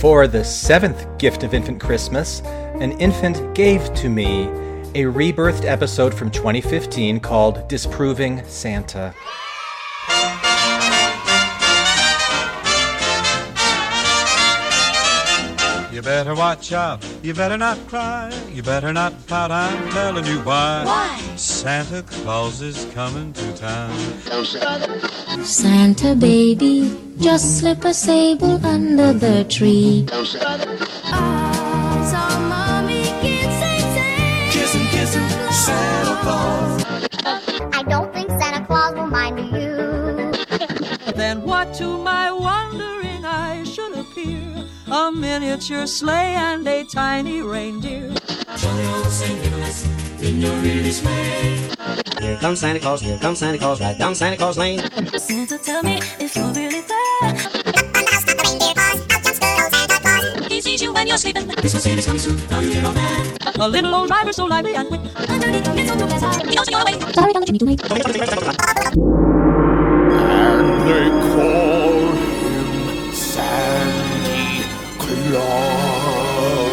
For the seventh gift of Infant Christmas, an infant gave to me a rebirthed episode from 2015 called Disproving Santa. You better watch out. You better not cry. You better not pout. I'm telling you why. Why? Santa Claus is coming to town. Santa baby, just slip a sable under the tree. I don't think Santa Claus will mind you. Then what to my miniature sleigh and a tiny reindeer. Here comes Santa Claus, here comes Santa Claus, right down Santa Claus Lane. Santa, tell me if you're really there. He sees you when you're sleeping. Christmas Eve is coming soon. Are you know that? A little old driver so lively and quick. Underneath the mistletoe gets high. He knows you're awake. Sorry down the chimney too late. And they call Claus.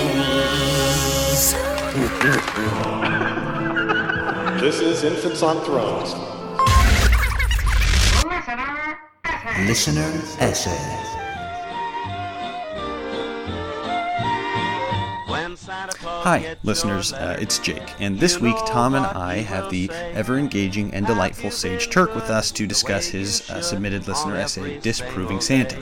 This is Infants on Thrones. Listener Essay. Hi, listeners, uh, it's Jake, and this week Tom and I have the ever engaging and delightful Sage Turk with us to discuss his uh, submitted listener essay, Disproving Santa.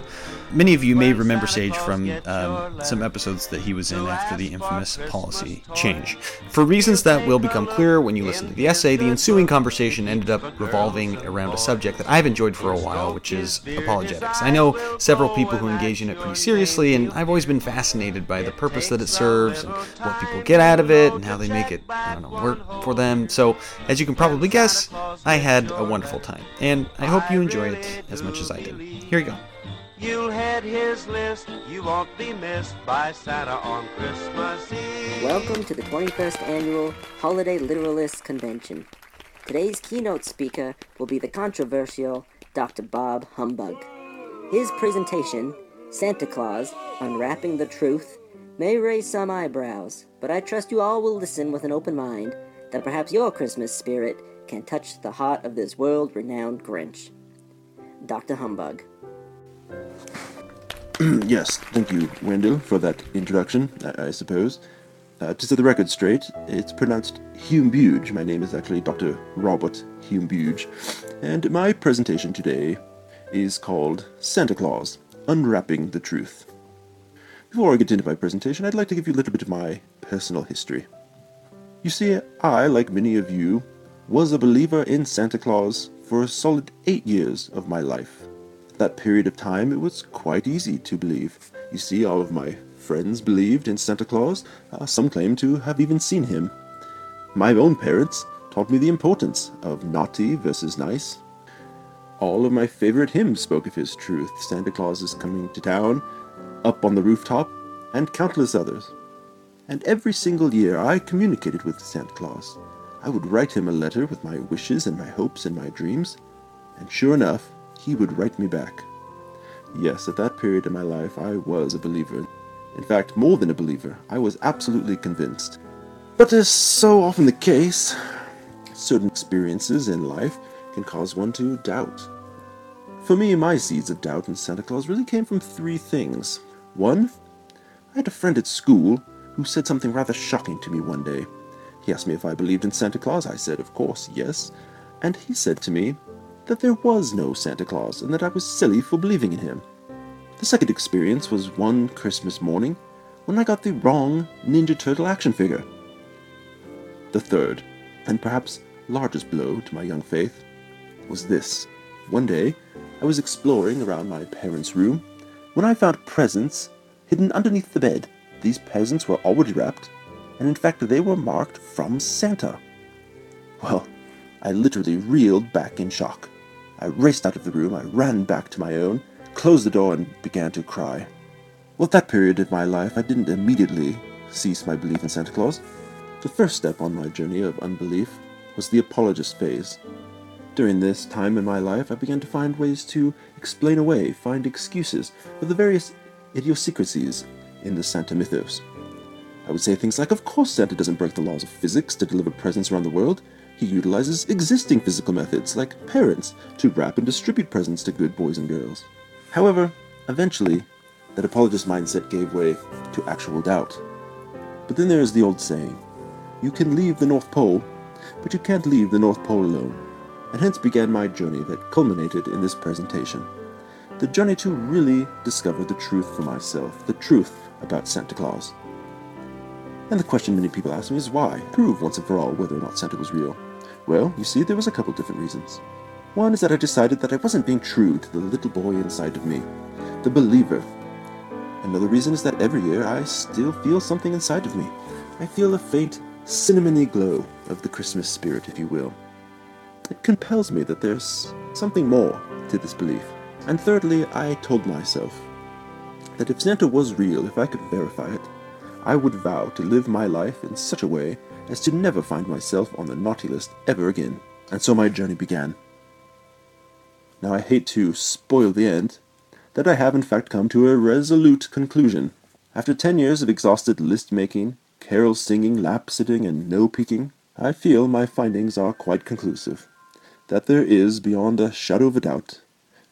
Many of you may remember Sage from um, some episodes that he was in after the infamous policy change. For reasons that will become clearer when you listen to the essay, the ensuing conversation ended up revolving around a subject that I've enjoyed for a while, which is apologetics. I know several people who engage in it pretty seriously, and I've always been fascinated by the purpose that it serves and what people get out of it and how they make it, I don't know, work for them. So, as you can probably guess, I had a wonderful time, and I hope you enjoy it as much as I did. Here you go. You'll head his list, you won't be missed by Santa on Christmas Eve. Welcome to the 21st Annual Holiday Literalists Convention. Today's keynote speaker will be the controversial Dr. Bob Humbug. His presentation, Santa Claus Unwrapping the Truth, may raise some eyebrows, but I trust you all will listen with an open mind that perhaps your Christmas spirit can touch the heart of this world renowned Grinch. Dr. Humbug. yes, thank you, Wendell, for that introduction, I, I suppose. Uh, to set the record straight, it's pronounced Hume-Buge. My name is actually Dr. Robert Hume-Buge, and my presentation today is called Santa Claus, Unwrapping the Truth. Before I get into my presentation, I'd like to give you a little bit of my personal history. You see, I, like many of you, was a believer in Santa Claus for a solid eight years of my life that period of time, it was quite easy to believe. You see, all of my friends believed in Santa Claus. Uh, some claim to have even seen him. My own parents taught me the importance of naughty versus nice. All of my favorite hymns spoke of his truth Santa Claus is coming to town, Up on the Rooftop, and countless others. And every single year I communicated with Santa Claus. I would write him a letter with my wishes and my hopes and my dreams. And sure enough, he would write me back. Yes, at that period in my life, I was a believer. In fact, more than a believer, I was absolutely convinced. But as so often the case, certain experiences in life can cause one to doubt. For me, my seeds of doubt in Santa Claus really came from three things. One, I had a friend at school who said something rather shocking to me one day. He asked me if I believed in Santa Claus. I said, of course, yes. And he said to me, that there was no Santa Claus and that I was silly for believing in him. The second experience was one Christmas morning when I got the wrong Ninja Turtle action figure. The third, and perhaps largest blow to my young faith, was this. One day, I was exploring around my parents' room when I found presents hidden underneath the bed. These presents were already wrapped, and in fact they were marked from Santa. Well, I literally reeled back in shock. I raced out of the room, I ran back to my own, closed the door, and began to cry. Well, at that period of my life, I didn't immediately cease my belief in Santa Claus. The first step on my journey of unbelief was the apologist phase. During this time in my life, I began to find ways to explain away, find excuses for the various idiosyncrasies in the Santa mythos. I would say things like, of course Santa doesn't break the laws of physics to deliver presents around the world. He utilizes existing physical methods, like parents, to wrap and distribute presents to good boys and girls. However, eventually, that apologist mindset gave way to actual doubt. But then there is the old saying, you can leave the North Pole, but you can't leave the North Pole alone. And hence began my journey that culminated in this presentation. The journey to really discover the truth for myself, the truth about Santa Claus. And the question many people ask me is why? Prove once and for all whether or not Santa was real. Well, you see, there was a couple different reasons. One is that I decided that I wasn't being true to the little boy inside of me, the believer. Another reason is that every year I still feel something inside of me. I feel a faint cinnamony glow of the Christmas spirit, if you will. It compels me that there's something more to this belief. And thirdly, I told myself that if Santa was real, if I could verify it, I would vow to live my life in such a way as to never find myself on the naughty list ever again. And so my journey began. Now I hate to spoil the end, that I have in fact come to a resolute conclusion. After ten years of exhausted list making, carol singing, lap sitting, and no peeking, I feel my findings are quite conclusive. That there is, beyond a shadow of a doubt,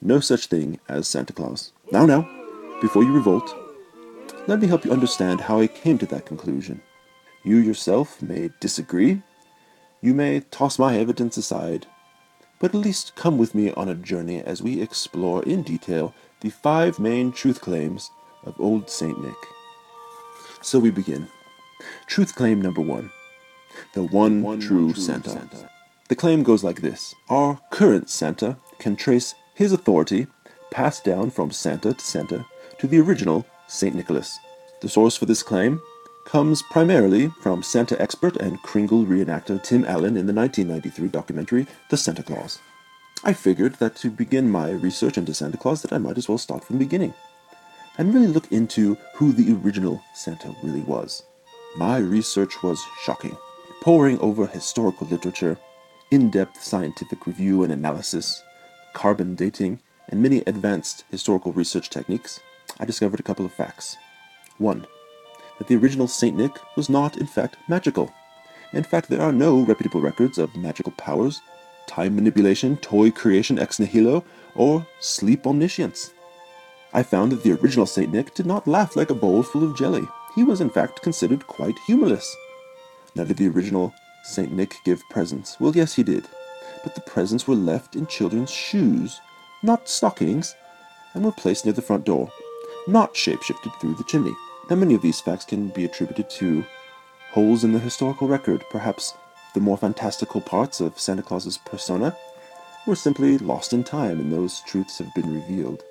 no such thing as Santa Claus. Now, now, before you revolt, let me help you understand how I came to that conclusion. You yourself may disagree, you may toss my evidence aside, but at least come with me on a journey as we explore in detail the five main truth claims of Old Saint Nick. So we begin. Truth claim number one the one, one true, true Santa. Santa. The claim goes like this Our current Santa can trace his authority, passed down from Santa to Santa, to the original St. Nicholas. The source for this claim comes primarily from Santa expert and Kringle reenactor Tim Allen in the 1993 documentary The Santa Claus. I figured that to begin my research into Santa Claus that I might as well start from the beginning and really look into who the original Santa really was. My research was shocking. Poring over historical literature, in-depth scientific review and analysis, carbon dating, and many advanced historical research techniques, I discovered a couple of facts. One, that the original Saint Nick was not, in fact, magical. In fact, there are no reputable records of magical powers, time manipulation, toy creation ex nihilo, or sleep omniscience. I found that the original Saint Nick did not laugh like a bowl full of jelly. He was, in fact, considered quite humorless. Now, did the original Saint Nick give presents? Well, yes, he did. But the presents were left in children's shoes, not stockings, and were placed near the front door, not shapeshifted through the chimney. Now, many of these facts can be attributed to holes in the historical record. Perhaps the more fantastical parts of Santa Claus's persona were simply lost in time, and those truths have been revealed.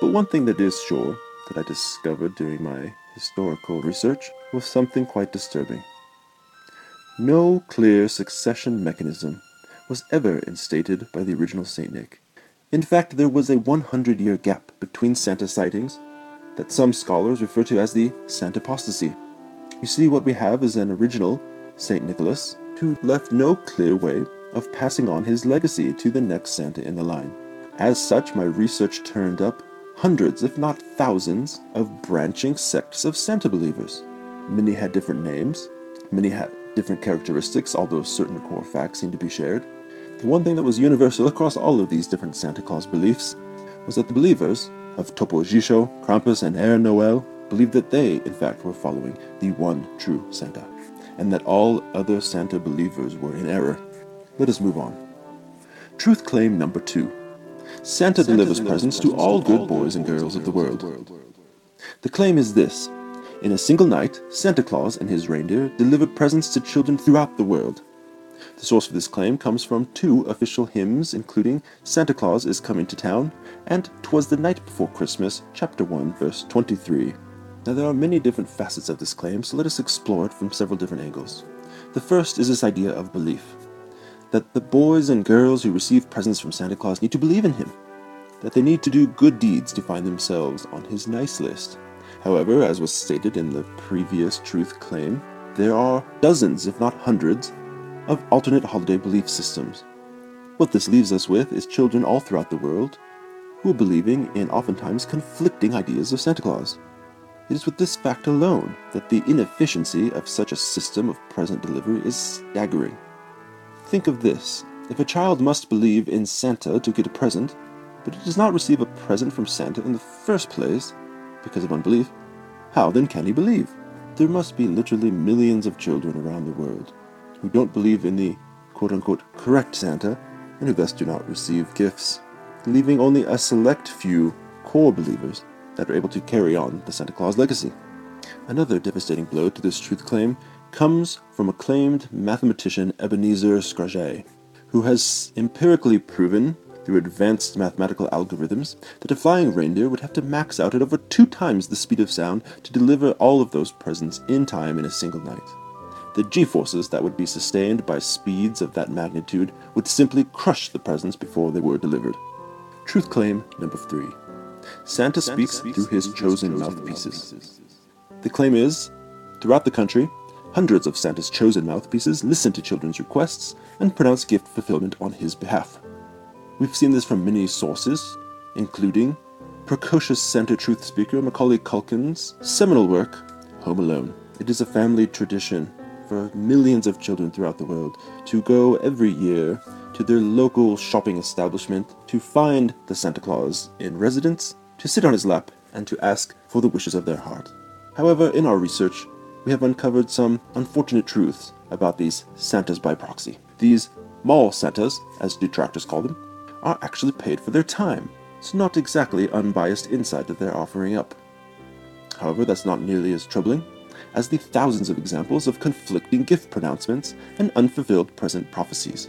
But one thing that is sure that I discovered during my historical research was something quite disturbing. No clear succession mechanism was ever instated by the original St. Nick. In fact, there was a 100 year gap between Santa sightings that some scholars refer to as the Santa apostasy. You see, what we have is an original St. Nicholas who left no clear way of passing on his legacy to the next Santa in the line. As such, my research turned up hundreds, if not thousands, of branching sects of Santa believers. Many had different names, many had different characteristics, although certain core facts seem to be shared. The one thing that was universal across all of these different Santa Claus beliefs was that the believers of Topo Gisho, Krampus, and Aaron Noel believed that they, in fact, were following the one true Santa, and that all other Santa believers were in error. Let us move on. Truth claim number two Santa, Santa delivers, delivers presents to all good boys and girls of the world. The claim is this In a single night, Santa Claus and his reindeer deliver presents to children throughout the world. The source for this claim comes from two official hymns, including Santa Claus is Coming to Town and Twas the Night Before Christmas, chapter 1, verse 23. Now, there are many different facets of this claim, so let us explore it from several different angles. The first is this idea of belief that the boys and girls who receive presents from Santa Claus need to believe in him, that they need to do good deeds to find themselves on his nice list. However, as was stated in the previous truth claim, there are dozens, if not hundreds, of alternate holiday belief systems. What this leaves us with is children all throughout the world who are believing in oftentimes conflicting ideas of Santa Claus. It is with this fact alone that the inefficiency of such a system of present delivery is staggering. Think of this if a child must believe in Santa to get a present, but it does not receive a present from Santa in the first place because of unbelief, how then can he believe? There must be literally millions of children around the world who don't believe in the quote unquote correct Santa and who thus do not receive gifts, leaving only a select few core believers that are able to carry on the Santa Claus legacy. Another devastating blow to this truth claim comes from acclaimed mathematician Ebenezer Scrooge, who has empirically proven through advanced mathematical algorithms that a flying reindeer would have to max out at over two times the speed of sound to deliver all of those presents in time in a single night. The g forces that would be sustained by speeds of that magnitude would simply crush the presents before they were delivered. Truth claim number three Santa, speaks, through his chosen mouthpieces. The claim is throughout the country, hundreds of Santa's chosen mouthpieces listen to children's requests and pronounce gift fulfillment on his behalf. We've seen this from many sources, including precocious Santa truth speaker Macaulay Culkin's seminal work, Home Alone. It is a family tradition for millions of children throughout the world to go every year to their local shopping establishment to find the Santa Claus in residence, to sit on his lap, and to ask for the wishes of their heart. However, in our research, we have uncovered some unfortunate truths about these Santas by proxy. These mall Santas, as detractors call them, are actually paid for their time. It's not exactly unbiased insight that they're offering up. However, that's not nearly as troubling as the thousands of examples of conflicting gift pronouncements and unfulfilled present prophecies.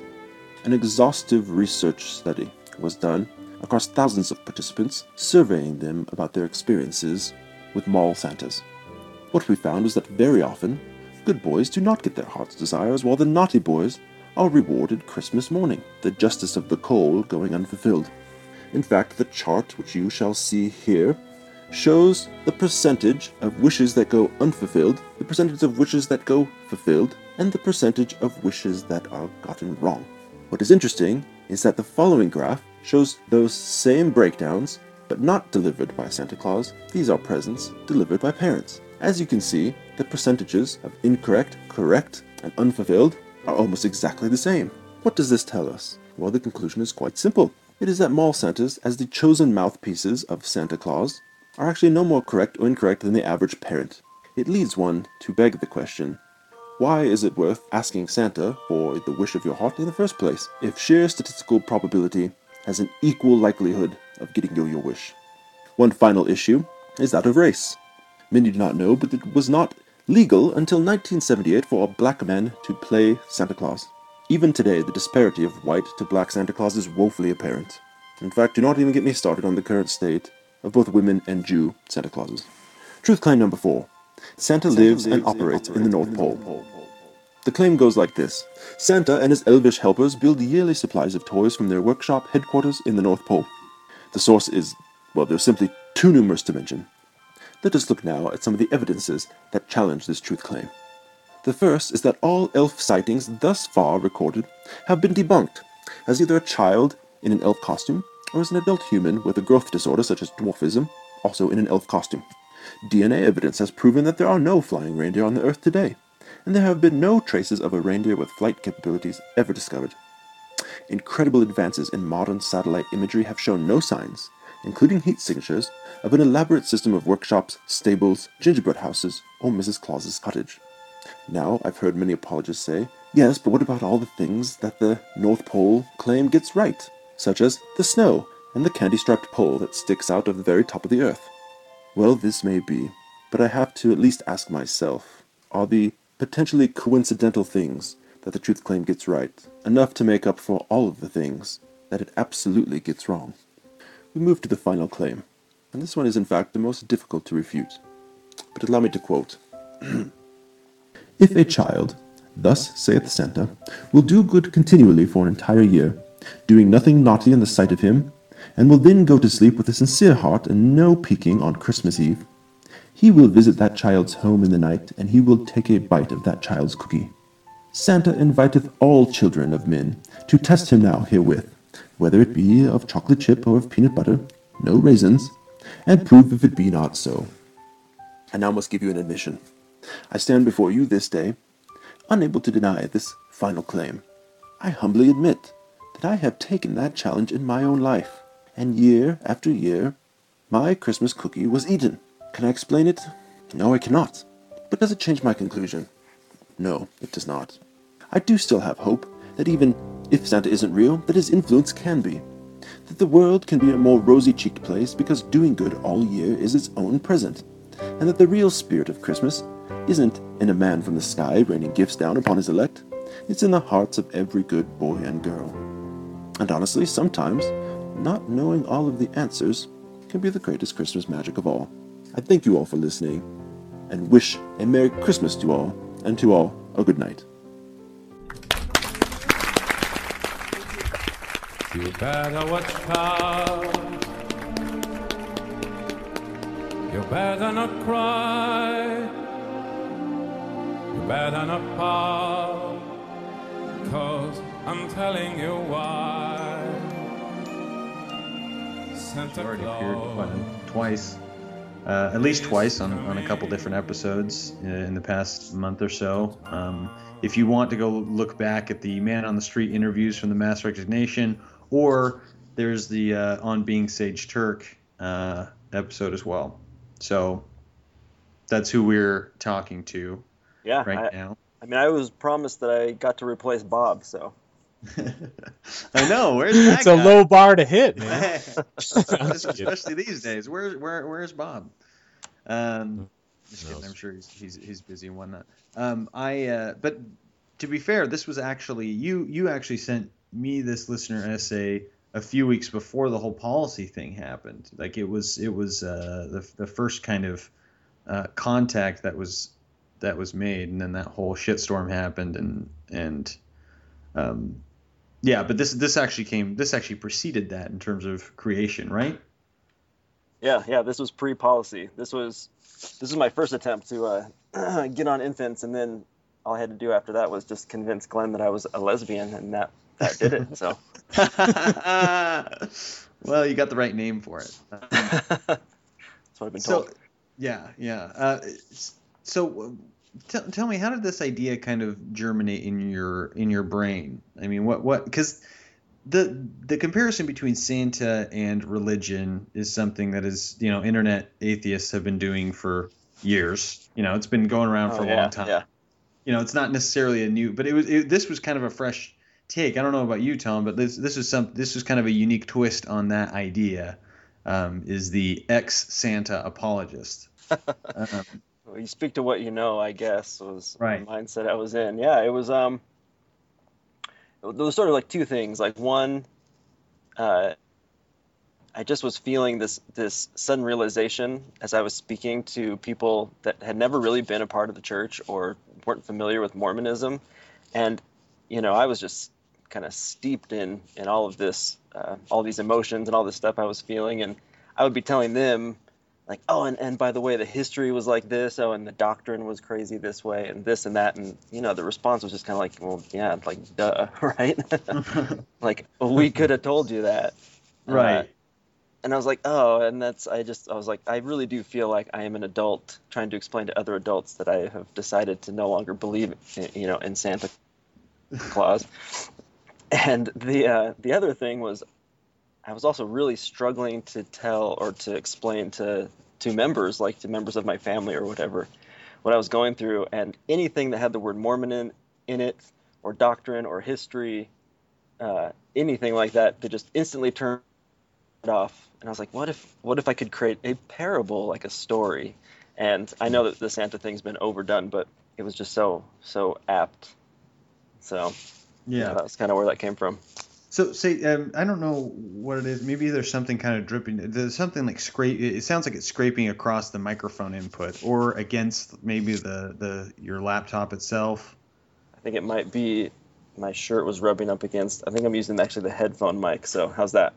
An exhaustive research study was done across thousands of participants, surveying them about their experiences with mall Santas. What we found was that very often, good boys do not get their heart's desires, while the naughty boys are rewarded Christmas morning, the justice of the coal going unfulfilled. In fact, the chart which you shall see here shows the percentage of wishes that go unfulfilled, the percentage of wishes that go fulfilled, and the percentage of wishes that are gotten wrong. What is interesting is that the following graph shows those same breakdowns, but not delivered by Santa Claus. These are presents delivered by parents. As you can see, the percentages of incorrect, correct, and unfulfilled are almost exactly the same. What does this tell us? Well, the conclusion is quite simple. It is that mall Santas, as the chosen mouthpieces of Santa Claus, are actually no more correct or incorrect than the average parent. It leads one to beg the question why is it worth asking Santa for the wish of your heart in the first place, if sheer statistical probability has an equal likelihood of getting you your wish? One final issue is that of race. Many do not know, but it was not legal until 1978 for a black man to play Santa Claus. Even today, the disparity of white to black Santa Claus is woefully apparent. In fact, do not even get me started on the current state of both women and Jew Santa Clauses. Truth claim number four Santa, lives, and operates in the North Pole. The claim goes like this Santa and his elvish helpers build yearly supplies of toys from their workshop headquarters in the North Pole. The source is, well, they're simply too numerous to mention. Let us look now at some of the evidences that challenge this truth claim. The first is that all elf sightings thus far recorded have been debunked as either a child in an elf costume or as an adult human with a growth disorder such as dwarfism, also in an elf costume. DNA evidence has proven that there are no flying reindeer on the Earth today, and there have been no traces of a reindeer with flight capabilities ever discovered. Incredible advances in modern satellite imagery have shown no signs, including heat signatures, of an elaborate system of workshops, stables, gingerbread houses, or Mrs. Claus's cottage. Now, I've heard many apologists say, yes, but what about all the things that the North Pole claim gets right, such as the snow and the candy striped pole that sticks out of the very top of the earth? Well, this may be, but I have to at least ask myself are the potentially coincidental things that the truth claim gets right enough to make up for all of the things that it absolutely gets wrong? We move to the final claim, and this one is in fact the most difficult to refute. But allow me to quote If a child, thus saith Santa, will do good continually for an entire year, doing nothing naughty in the sight of him, and will then go to sleep with a sincere heart and no peeking on Christmas Eve, he will visit that child's home in the night, and he will take a bite of that child's cookie. Santa inviteth all children of men to test him now herewith, whether it be of chocolate chip or of peanut butter, no raisins, and prove if it be not so. I now must give you an admission. I stand before you this day, unable to deny this final claim. I humbly admit that I have taken that challenge in my own life, and year after year, my Christmas cookie was eaten. Can I explain it? No, I cannot. But does it change my conclusion? No, it does not. I do still have hope that even if Santa isn't real, that his influence can be. That the world can be a more rosy cheeked place because doing good all year is its own present. And that the real spirit of Christmas isn't in a man from the sky raining gifts down upon his elect, it's in the hearts of every good boy and girl. And honestly, sometimes, not knowing all of the answers can be the greatest Christmas magic of all. I thank you all for listening and wish a Merry Christmas to all, and to all a good night. You better watch out. You better not cry. You better not pout. Cause I'm telling you why. Santa already appeared what, Claus. twice, uh, at least twice on, on a couple different episodes uh, in the past month or so. Um, if you want to go look back at the Man on the Street interviews from the Mass Resignation, or there's the uh, On Being Sage Turk uh, episode as well. So that's who we're talking to Yeah. right I, now. I mean, I was promised that I got to replace Bob, so. I know. Where's that It's a low bar to hit, man. especially these days. Where where where's Bob? Um, just kidding. I'm sure he's he's, he's busy and whatnot. Um, I uh, but to be fair, this was actually you you actually sent me this listener essay a few weeks before the whole policy thing happened. Like it was it was uh, the the first kind of uh, contact that was that was made, and then that whole shitstorm happened, and and um, yeah, but this this actually came this actually preceded that in terms of creation, right? Yeah, yeah, this was pre-policy. This was this was my first attempt to uh, get on infants, and then all I had to do after that was just convince Glenn that I was a lesbian, and that that did it. So well, you got the right name for it. that's what I've been So, told. yeah, yeah. Uh, so, uh, tell tell me, how did this idea kind of germinate in your in your brain? I mean, what what because the the comparison between Santa and religion is something that is you know internet atheists have been doing for years. You know, it's been going around Oh, for a yeah, long time. yeah. You know, it's not necessarily a new, but it was it, this was kind of a fresh take. I don't know about you, Tom, but this this was some this was kind of a unique twist on that idea. Um, is the ex Santa apologist? um, you speak to what you know, I guess, was Right. the mindset I was in. Yeah, it was um there was sort of like two things. Like one, uh I just was feeling this this sudden realization as I was speaking to people that had never really been a part of the church or weren't familiar with Mormonism, and you know I was just kind of steeped in in all of this, uh, all these emotions and all this stuff I was feeling, and I would be telling them like, oh, and, and by the way, the history was like this, oh, and the doctrine was crazy this way, and this and that, and you know the response was just kind of like, well, yeah, like duh, right? like we could have told you that, Right. Uh, and I was like, oh, and that's I just I was like, I really do feel like I am an adult trying to explain to other adults that I have decided to no longer believe, in, you know, in Santa Claus. and the uh, the other thing was, I was also really struggling to tell or to explain to to members, like to members of my family or whatever, what I was going through, and anything that had the word Mormon in, in it, or doctrine, or history, uh, anything like that, they just instantly turned it off. And I was like, what if what if I could create a parable, like a story? And I know that the Santa thing's been overdone, but it was just so so apt. So Yeah. that was kind of where that came from. So say um, I don't know what it is. Maybe there's something kind of dripping. There's something like scrape. It sounds like it's scraping across the microphone input or against maybe the the your laptop itself. I think it might be my shirt was rubbing up against. I think I'm using actually the headphone mic. So how's that?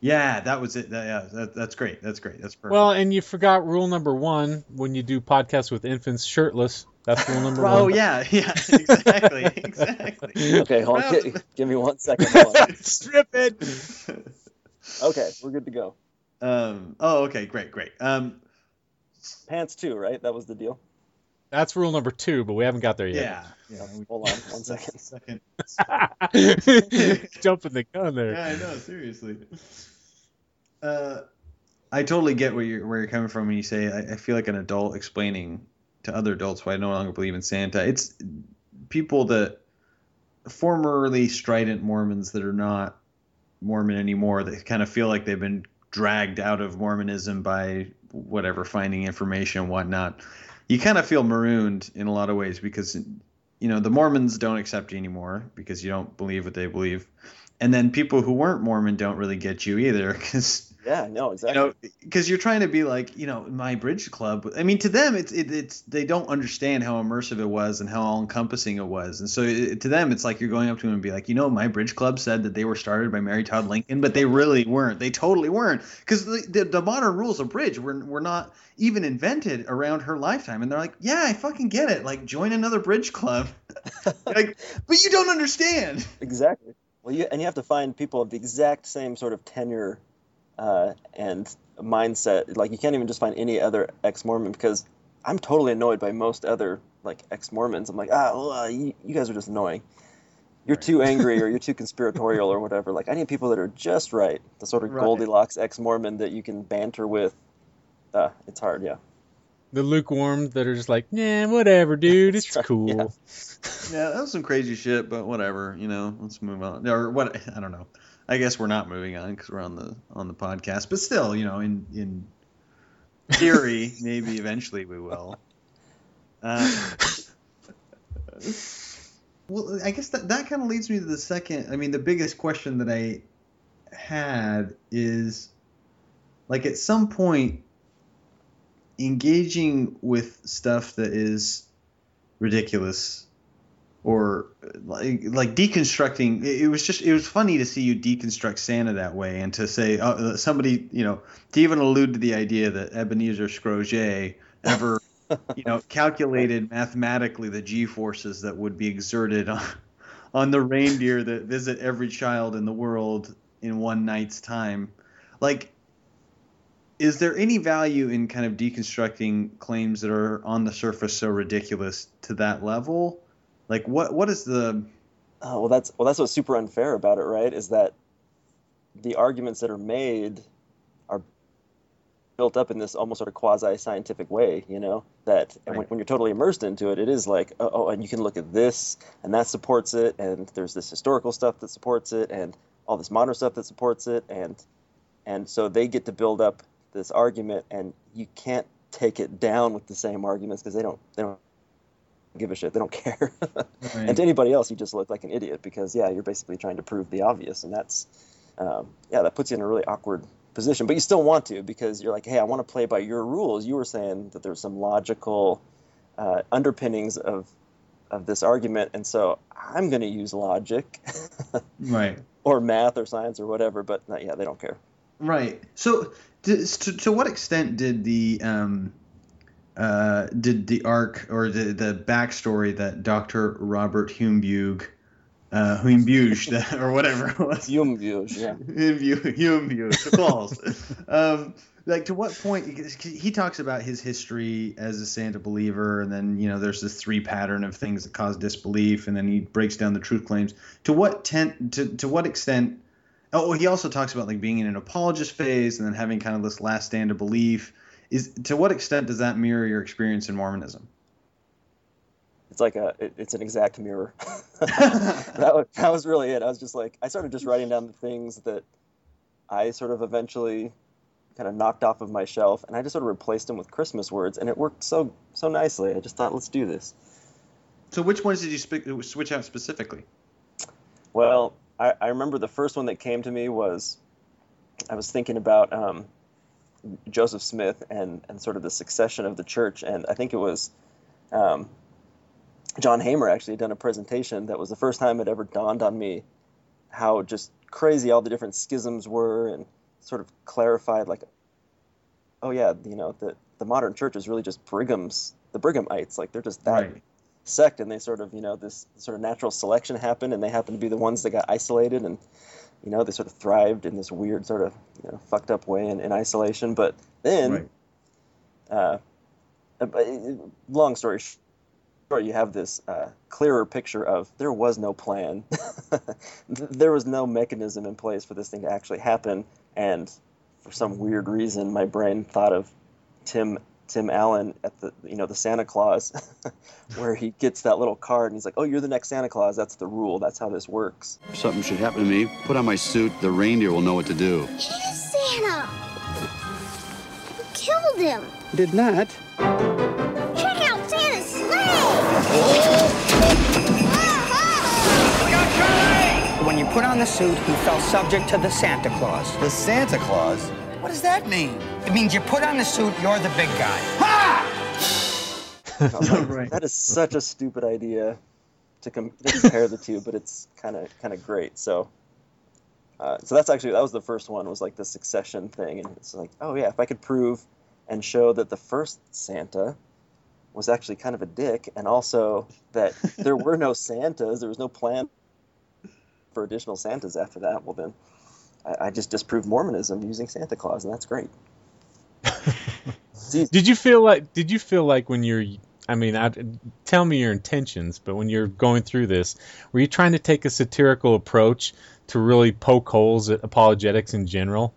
Yeah, that was it. That- yeah, that, that's great. That's great. That's perfect. Well, and you forgot rule number one when you do podcasts with infants shirtless. That's rule number oh one. yeah, yeah, exactly, exactly. Okay, hold on. Well- give me one second. On. Strip it. Okay, we're good to go. Um, oh, okay, great, great. Um, pants too, right? That was the deal. That's rule number two, but we haven't got there yet. Yeah. Yeah. Hold on one second. Second. Jumping the gun there. Yeah, I know. Seriously. Uh, I totally get where you're where you're coming from when you say I, I feel like an adult explaining to other adults why I no longer believe in Santa. It's people that formerly strident Mormons that are not Mormon anymore that kind of feel like they've been dragged out of Mormonism by whatever finding information and whatnot. You kind of feel marooned in a lot of ways because you know the Mormons don't accept you anymore because you don't believe what they believe, and then people who weren't Mormon don't really get you either because Yeah, no, exactly. you know because you're trying to be like you know my bridge club. I mean to them it's it, it's they don't understand how immersive it was and how all encompassing it was. And so it, to them it's like you're going up to them and be like you know my bridge club said that they were started by mary todd lincoln but they really weren't. They totally weren't. Because the, the, the modern rules of bridge were, were not even invented around her lifetime. And they're like yeah i fucking get it. Like join another bridge club. Like but you don't understand. Exactly. Well, you and you have to find people of the exact same sort of tenure uh, and mindset. Like you can't even just find any other ex-Mormon because I'm totally annoyed by most other like ex-Mormons. I'm like, ah, well, uh, you, you guys are just annoying. You're too angry or you're too conspiratorial or whatever. Like I need people that are just right. The sort of Right. Goldilocks ex-Mormon that you can banter with. Uh, it's hard, yeah. The lukewarm that are just like, nah, whatever, dude. It's cool. Yeah, that was some crazy shit, but whatever. You know, let's move on. Or what? I don't know. I guess we're not moving on because we're on the on the podcast. But still, you know, in in theory, maybe eventually we will. Uh, well, I guess that that kind of leads me to the second. I mean, the biggest question that I had is, like, at some point, engaging with stuff that is ridiculous or like like deconstructing it, was just it was funny to see you deconstruct santa that way and to say uh, somebody you know to even allude to the idea that ebenezer scrooge ever you know calculated mathematically the g forces that would be exerted on, on the reindeer that visit every child in the world in one night's time. Like is there any value in kind of deconstructing claims that are on the surface so ridiculous to that level like what what is the Oh, well, that's well, that's what's super unfair about it, right? Is that the arguments that are made are built up in this almost sort of quasi-scientific way, you know. That and when, when you're totally immersed into it, it is like, oh, oh, and you can look at this, and that supports it, and there's this historical stuff that supports it, and all this modern stuff that supports it, and and so they get to build up this argument, and you can't take it down with the same arguments because they don't they don't give a shit. They don't care. and to anybody else, you just look like an idiot because yeah, you're basically trying to prove the obvious, and that's um, yeah, that puts you in a really awkward position. But you still want to because you're like, hey, I want to play by your rules. You were saying that there's some logical uh, underpinnings of of this argument, and so I'm going to use logic right or math or science or whatever. But uh, yeah, they don't care. right so to, to, to what extent did the um uh did the arc or the the backstory that dr robert humbug uh or whatever it was Humbug, yeah. Humbug, Humbug, close. um, like to what point he talks about his history as a Santa believer, and then you know there's this three pattern of things that cause disbelief, and then he breaks down the truth claims. To what tent, to to what extent? Oh, he also talks about like being in an apologist phase, and then having kind of this last stand of belief. Is to what extent does that mirror your experience in Mormonism? It's like a, it, it's an exact mirror. that, was, that was really it. I was just like, I started just writing down the things that I sort of eventually kind of knocked off of my shelf, and I just sort of replaced them with Christmas words, and it worked so so nicely. I just thought, let's do this. So which ones did you sp- switch out specifically? Well, I, I remember the first one that came to me was I was thinking about um, Joseph Smith and, and sort of the succession of the church, and I think it was um, John Hamer actually done a presentation that was the first time it ever dawned on me how just crazy all the different schisms were, and sort of clarified like, oh yeah, you know the the modern church is really just Brigham's the Brighamites, like they're just that Right. sect, and they sort of you know this sort of natural selection happened, and they happened to be the ones that got isolated, and you know they sort of thrived in this weird sort of you know fucked up way in, in isolation. But then, Right. uh, uh, uh, long story short, you have this uh, clearer picture of there was no plan, there was no mechanism in place for this thing to actually happen, and for some weird reason, my brain thought of Tim Tim Allen at the you know the Santa Claus, where he gets that little card and he's like, "Oh, you're the next Santa Claus. That's the rule. That's how this works." If something should happen to me, put on my suit. The reindeer will know what to do. He is Santa! You killed him! Did not. Check out Santa's sleigh! When you put on the suit, he fell subject to the Santa Claus. The Santa Claus? What does that mean? It means you put on the suit, you're the big guy. I was like, That is such a stupid idea to, com- to compare the two, but it's kind of kind of great. So, uh, so that's actually that was the first one was like the succession thing, and it's like, oh yeah, if I could prove and show that the first Santa was actually kind of a dick, and also that there were no Santas, there was no plan for additional Santas after that. Well, then I, I just disproved Mormonism using Santa Claus, and that's great. Did you feel like? Did you feel like when you're? I mean, I, tell me your intentions, but when you're going through this, were you trying to take a satirical approach to really poke holes at apologetics in general,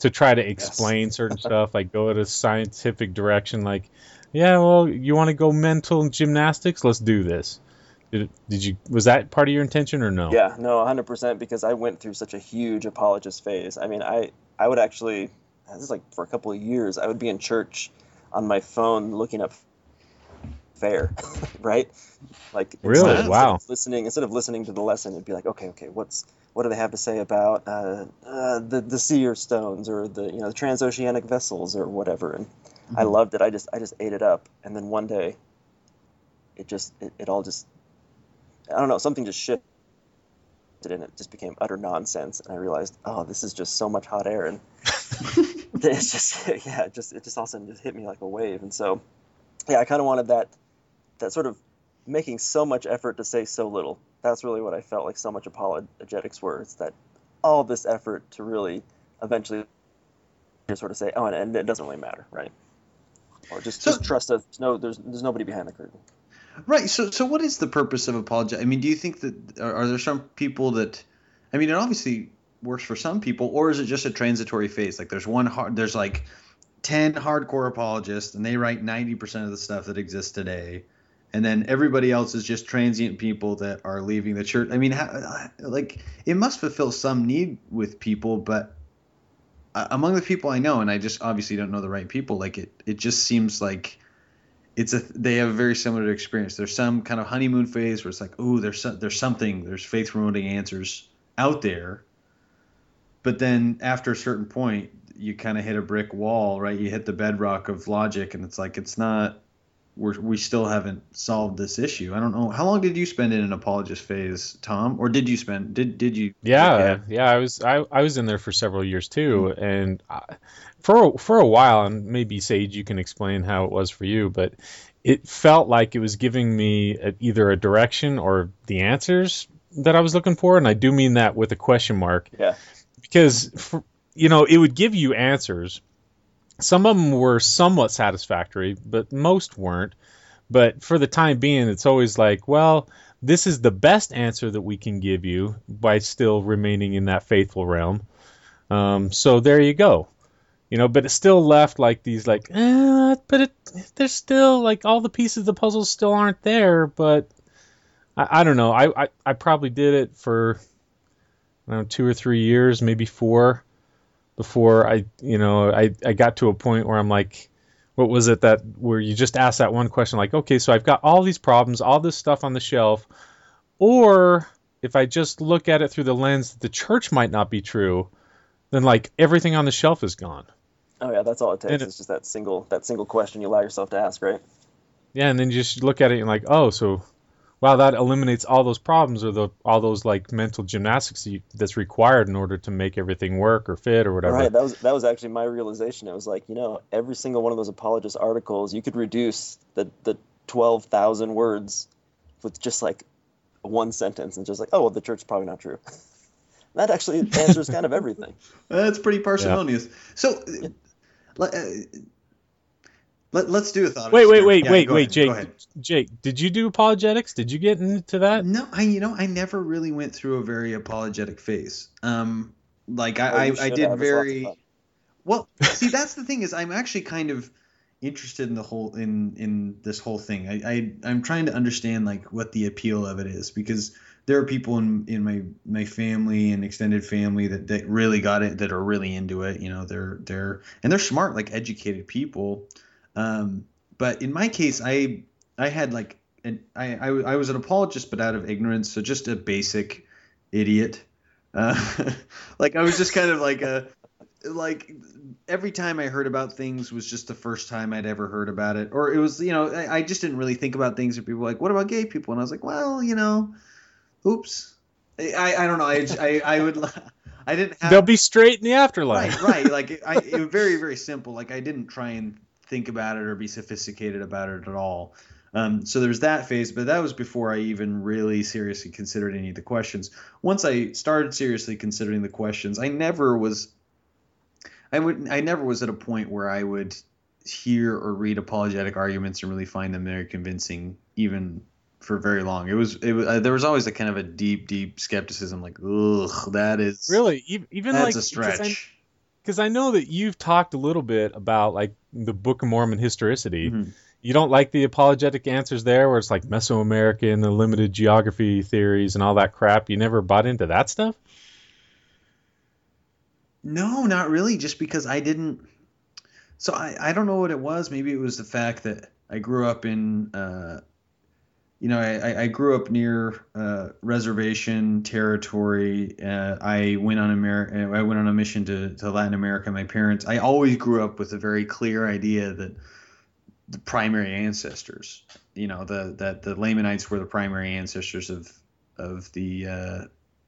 to try to explain certain stuff, like go at a scientific direction, like, yeah, well, you want to go mental gymnastics? Let's do this. Did, did you? Was that part of your intention or no? Yeah, no, 100% because I went through such a huge apologist phase. I mean, I I would actually this is like for a couple of years, I would be in church on my phone looking up fair, right? Like Really? instead of- Wow. instead of listening instead of listening to the lesson, it'd be like, okay, okay, what's what do they have to say about uh, uh, the the seer stones or the you know the transoceanic vessels or whatever? And I loved it. I just I just ate it up, and then one day, it just it, it all just I don't know something just shifted and it just became utter nonsense and i realized oh this is just so much hot air and it's just yeah it just it just all of a sudden just hit me like a wave and so yeah i kind of wanted that that sort of making so much effort to say so little. That's really what i felt like so much apologetics were it's that all this effort to really eventually just sort of say oh and, and it doesn't really matter right? Or just, just trust us no there's there's nobody behind the curtain Right. So, so what is the purpose of apology? I mean, do you think that are, are there some people that, I mean, it obviously works for some people, or is it just a transitory phase? Like, there's one hard, there's like ten hardcore apologists, and they write ninety percent of the stuff that exists today, and then everybody else is just transient people that are leaving the church. I mean, how, like, it must fulfill some need with people, but uh, among the people I know, and I just obviously don't know the right people, like it, it just seems like it's a they have a very similar experience. There's some kind of honeymoon phase where it's like, oh, there's some, there's something, there's faith promoting answers out there. But then after a certain point, you kind of hit a brick wall, right? You hit the bedrock of logic, and it's like it's not. We're, we still haven't solved this issue. I don't know. How long did you spend in an apologist phase, Tom? Or did you spend? Did did you? Yeah, yeah, I was I, I was in there for several years too, mm-hmm. and I, for for a while, and maybe Sage, you can explain how it was for you, but it felt like it was giving me a, either a direction or the answers that I was looking for, and I do mean that with a question mark, yeah because for, you know it would give you answers. Some of them were somewhat satisfactory, but most weren't. But for the time being, it's always like, well, this is the best answer that we can give you by still remaining in that faithful realm. Um, so there you go. You know, but it still left like these like, eh, but it there's still like all the pieces of the puzzle still aren't there. But I, I don't know. I, I I probably did it for I don't know, two or three years, maybe four, before I you know I I got to a point where I'm like, what was it that where you just ask that one question like, okay, so I've got all these problems, all this stuff on the shelf, or if I just look at it through the lens that the church might not be true, then like everything on the shelf is gone. oh yeah that's all it takes And it- it's just that single that single question you allow yourself to ask right Yeah, and then you just look at it and like, oh, so wow, that eliminates all those problems or the all those like mental gymnastics you, that's required in order to make everything work or fit or whatever. Right. That was that was actually my realization. It was like you know every single one of those apologist articles you could reduce the the twelve thousand words with just like one sentence and just like oh well the church is probably not true. that actually answers kind of everything. That's pretty parsimonious. So, like, uh, Let, let's do a thought. Wait, wait, wait, Yeah, wait, wait, ahead, Jake. Jake, did you do apologetics? Did you get into that? No, I you know I never really went through a very apologetic phase. Um, like I Oh, I, you I did It's lots of very well. See, that's the thing is I'm actually kind of interested in the whole in in this whole thing. I, I I'm trying to understand like what the appeal of it is because there are people in in my my family and extended family that that really got it that are really into it. You know, they're they're and they're smart, like educated people. Um, but in my case, I I had like an I, I I was an apologist, but out of ignorance, so just a basic idiot. Uh, like I was just kind of like a like every time I heard about things was just the first time I'd ever heard about it, or it was you know I, I just didn't really think about things. And people were like, what about gay people? And I was like, well, you know, oops. I I don't know. I I, I would. I didn't have. They'll be straight in the afterlife. Right, right. Like I, it was very, very simple. Like I didn't try and think about it or be sophisticated about it at all. Um, so there's that phase, but that was before I even really seriously considered any of the questions. Once I started seriously considering the questions, I never was. I would. I never was at a point where I would hear or read apologetic arguments and really find them very convincing, even for very long. It was. It was. Uh, there was always a kind of a deep, deep skepticism. Like, ugh, that is Really, even, even that's like a stretch. Because I know that you've talked a little bit about like the Book of Mormon historicity. Mm-hmm. You don't like the apologetic answers there, where it's like Mesoamerican, the limited geography theories, and all that crap. You never bought into that stuff. No, not really. Just because I didn't. So I, I don't know what it was. Maybe it was the fact that I grew up in, uh, you know, I, I- grew up near uh, reservation territory. Uh, I went on Amer- I went on a mission to, to Latin America. My parents. I always grew up with a very clear idea that the primary ancestors, you know, the that the Lamanites were the primary ancestors of of the uh,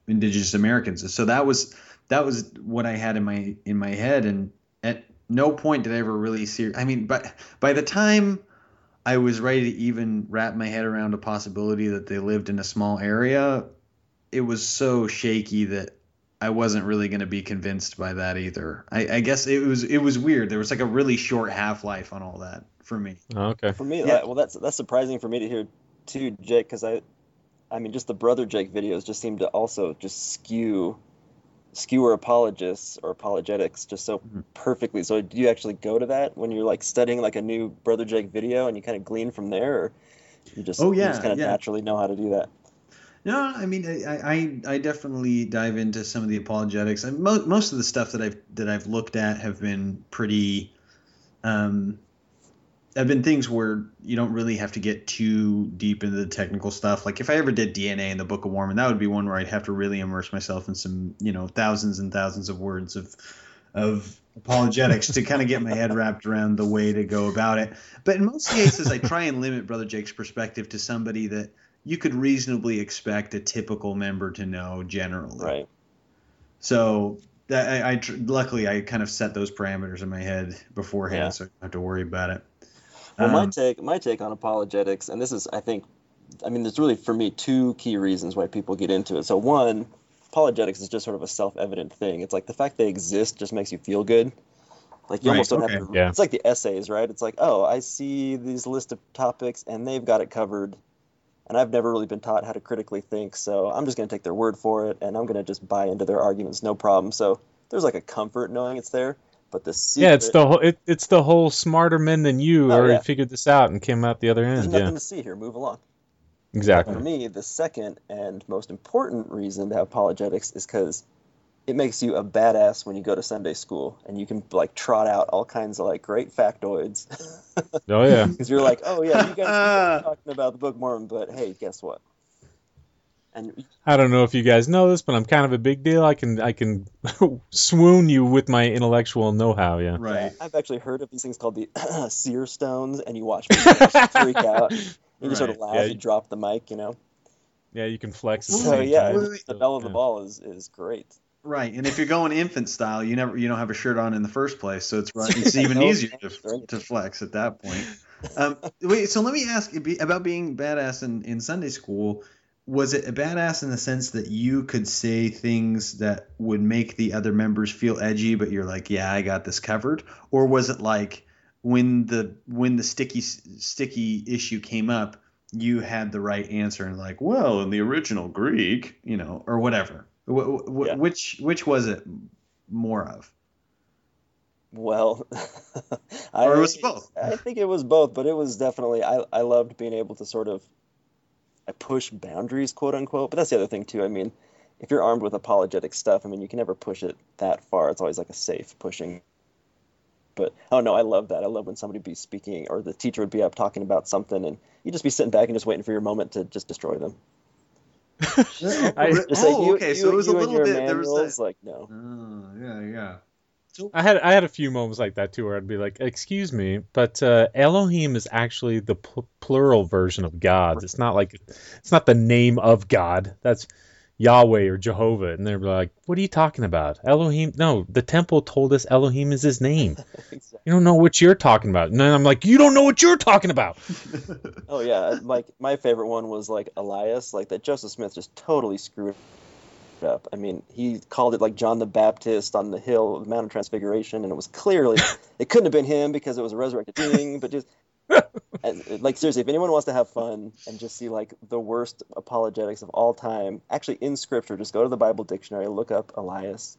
indigenous Americans. So that was that was what I had in my in my head, and at no point did I ever really see. I mean, but by the time I was ready to even wrap my head around a possibility that they lived in a small area, it was so shaky that I wasn't really going to be convinced by that either. I, I guess it was it was weird. There was like a really short half life on all that for me. Oh, okay. For me, Yeah. well, that's that's surprising for me to hear too, Jake, because I, I mean, just the brother Jake videos just seem to also just skew, skewer apologists or apologetics just so Mm-hmm. perfectly. So do you actually go to that when you're like studying like a new brother Jake video and you kind of glean from there, or you just Oh, yeah, just kind of yeah. naturally know how to do that? No, I mean, I, I, I definitely dive into some of the apologetics. Mo- most of the stuff that I've that I've looked at have been pretty, um, have been things where you don't really have to get too deep into the technical stuff. Like if I ever did DNA in the Book of Mormon, that would be one where I'd have to really immerse myself in some, you know, thousands and thousands of words of of apologetics to kind of get my head wrapped around the way to go about it. But in most cases, I try and limit Brother Jake's perspective to somebody that you could reasonably expect a typical member to know generally. Right. So that I, I luckily I kind of set those parameters in my head beforehand, Yeah. so I don't have to worry about it. Well, my Um, take my take on apologetics, and this is I think, I mean, there's really for me two key reasons why people get into it. So one, apologetics is just sort of a self-evident thing. It's like the fact they exist just makes you feel good. Like you Right, almost don't okay. have to. Yeah. It's like the essays, right? It's like, oh, I see these list of topics and they've got it covered, and I've never really been taught how to critically think, so I'm just going to take their word for it, and I'm going to just buy into their arguments, no problem. So there's like a comfort knowing it's there, but the secret, Yeah, it's the whole it, it's the whole smarter men than you Oh, already yeah. figured this out and came out the other end. there's nothing Yeah, to see here. Move along. exactly. For me, the second and most important reason to have apologetics is because it makes you a badass when you go to Sunday school and you can like trot out all kinds of like great factoids. Oh yeah. Because you're like, oh yeah, you guys are talking about the Book of Mormon, but hey, guess what? And I don't know if you guys know this, but I'm kind of a big deal. I can I can swoon you with my intellectual know-how. Yeah. Right. I've actually heard of these things called the seer stones, and you watch people just freak out. You just sort of Right. laugh, Yeah, you you- drop the mic, you know. Yeah, you can flex. The So yeah, time. the belle of the ball is is great. Right, and if you're going infant style, you never you don't have a shirt on in the first place, so it's right, it's even No easier to, to flex at that point. Um, wait, so let me ask about being badass in, in Sunday school. Was it a badass in the sense that you could say things that would make the other members feel edgy, but you're like, yeah, I got this covered, or was it like when the when the sticky sticky issue came up, you had the right answer and like, well, in the original Greek, you know, or whatever. Wh- wh- Yeah. Which which was it more of? Well, I, Or it was both. I think it was both, but it was definitely I, I loved being able to sort of I push boundaries, quote unquote. But that's the other thing too. I mean, if you're armed with apologetic stuff, I mean, you can never push it that far. It's always like a safe pushing. But oh no, I love that. I love when somebody would be speaking or the teacher would be up talking about something, and you just be sitting back and just waiting for your moment to just destroy them. I, Just like, oh, you- okay. you- so it was a little your bit. There was that. like no. Oh, yeah, yeah. I had I had a few moments like that too, where I'd be like, "Excuse me, but uh, Elohim is actually the pl- plural version of God. It's not like it's not the name of God. That's Yahweh or Jehovah." And they're like, "What are you talking about? Elohim? No, the temple told us Elohim is his name. You don't know what you're talking about." And then I'm like, "You don't know what you're talking about." Oh yeah, like my favorite one was like Elias, like that Joseph Smith just totally screwed up. I mean, he called it like John the Baptist on the hill of the Mount of Transfiguration, and it was clearly it couldn't have been him because it was a resurrected being. But just and, uh, like seriously, if anyone wants to have fun and just see like the worst apologetics of all time, actually in Scripture, just go to the Bible dictionary, look up Elias,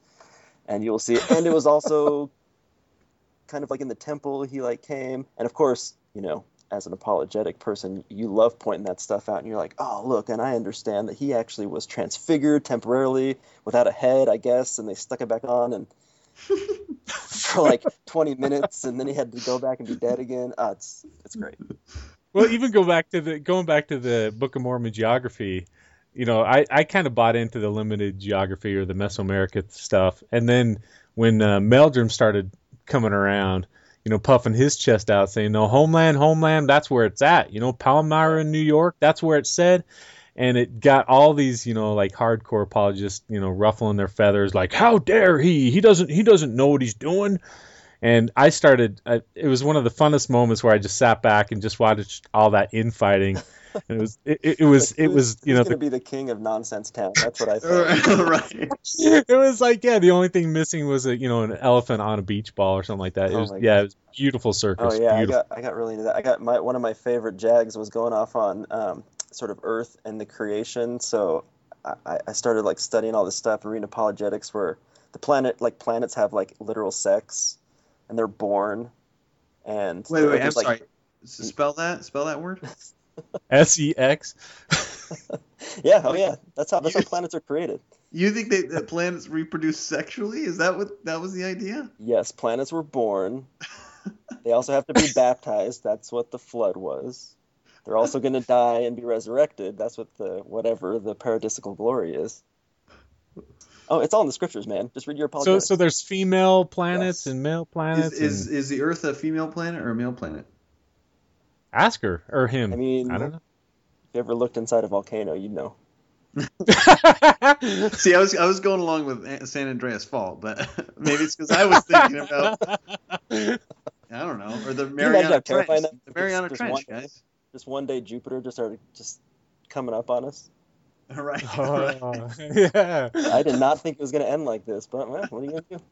and you will see it. And it was also kind of like in the temple he like came and of course you know as an apologetic person you love pointing that stuff out and you're like oh look and i understand that he actually was transfigured temporarily without a head i guess and they stuck it back on and for like 20 minutes and then he had to go back and be dead again oh, it's it's great well, even go back to the going back to the Book of Mormon geography. You know, I, I kind of bought into the limited geography or the Mesoamerica stuff, and then when uh, Meldrum started coming around, you know, puffing his chest out, saying, "No, Heartland, Heartland, that's where it's at." You know, Palmyra in New York, that's where it said. And it got all these, you know, like hardcore apologists, you know, ruffling their feathers, like, "How dare he? He doesn't, he doesn't know what he's doing." And I started. I, it was one of the funnest moments where I just sat back and just watched all that infighting. And it was, it, it, it was, it was, you know, gonna be the king of nonsense town that's what i thought right. it was like, yeah, the only thing missing was a, you know, an elephant on a beach ball or something like that. It Oh was, my yeah, it was beautiful circus. Oh yeah, beautiful. I got I got really into that. I got my one of my favorite jags was going off on um, sort of Earth and the creation. So I, I started like studying all this stuff and reading apologetics where the planet like planets have like literal sex and they're born and Wait, wait, I'm like- sorry. Spell that. Spell that word. S E X. yeah, oh yeah, that's how that's how planets are created. You think they, that planets reproduce sexually? Is that what that was the idea? Yes, planets were born. They also have to be baptized. That's what the flood was. They're also going to die and be resurrected. That's what the whatever the paradisical glory is. Oh, it's all in the scriptures, man. Just read your So, apologetics. so there's female planets and male planets. is and is the Earth a female planet or a male planet? Ask her or him. I mean, I don't know. If you ever looked inside a volcano, you'd know. See, I was I was going along with San Andreas Fault, but maybe it's because I was thinking about I don't know, or the Can you Mariana Trench. The Mariana just, Trench, just one, guys. Just one day, Jupiter just started just coming up on us. All right. Oh, yeah. I did not think it was going to end like this, but well, what are you going to do?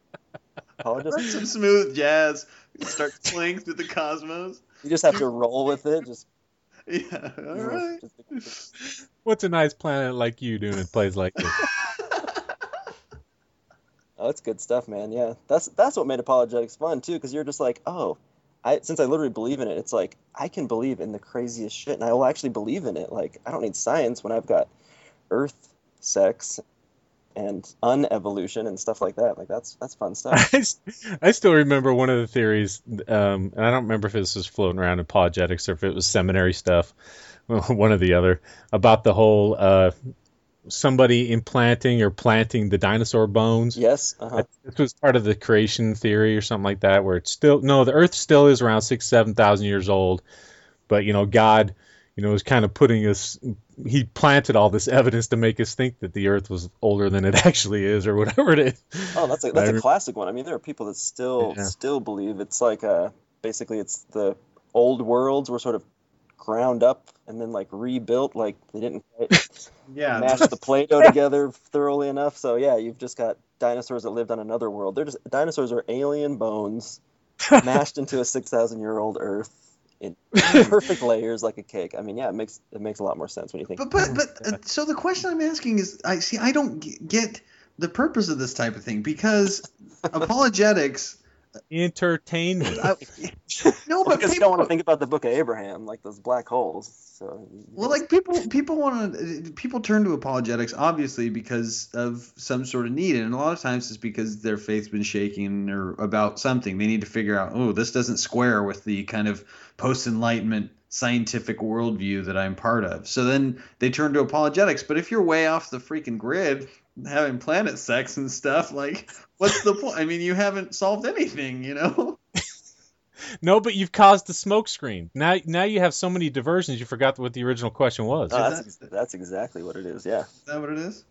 Apologize. Some smooth jazz start playing through the cosmos. You just have to roll with it. Just Yeah. All right. What's a nice planet like you doing in plays like this? Oh, that's good stuff, man. Yeah, that's that's what made apologetics fun too, because you're just like, oh, I since I literally believe in it, it's like I can believe in the craziest shit, and I will actually believe in it. Like I don't need science when I've got Earth, sex, and unevolution and stuff like that. Like that's that's fun stuff. I still remember one of the theories, um, and I don't remember if this was floating around in apologetics or if it was seminary stuff, one or the other, about the whole uh, somebody implanting or planting the dinosaur bones. Yes. Uh-huh. This was part of the creation theory or something like that, where it's still no, the Earth still is around six, seven thousand years old, but you know, God, you know, is kind of putting us. He planted all this evidence to make us think that the Earth was older than it actually is, or whatever it is. Oh, that's a I that's a classic one. I mean, there are people that still Yeah. still believe it's like uh basically it's the old worlds were sort of ground up and then like rebuilt. Like they didn't quite Yeah. mash the Play-Doh together thoroughly enough. So yeah, you've just got dinosaurs that lived on another world. They're just dinosaurs are alien bones mashed into a six thousand year old Earth in perfect layers like a cake. I mean, yeah, it makes it makes a lot more sense when you think. But but but uh, so the question I'm asking is, I see, I don't get the purpose of this type of thing because apologetics. Entertainment. no, but because you don't want to think about the Book of Abraham, like those black holes. So Well, like people, people want to, people turn to apologetics obviously because of some sort of need, and a lot of times it's because their faith's been shaken or about something. They need to figure out, oh, this doesn't square with the kind of post-enlightenment scientific worldview that I'm part of. So then they turn to apologetics. But if you're way off the freaking grid, having planet sex and stuff, like, what's the point? I mean, you haven't solved anything, you know. No, but you've caused the smoke screen. Now, now you have so many diversions, you forgot what the original question was. No, that's, that's exactly what it is. Yeah. Is that what it is?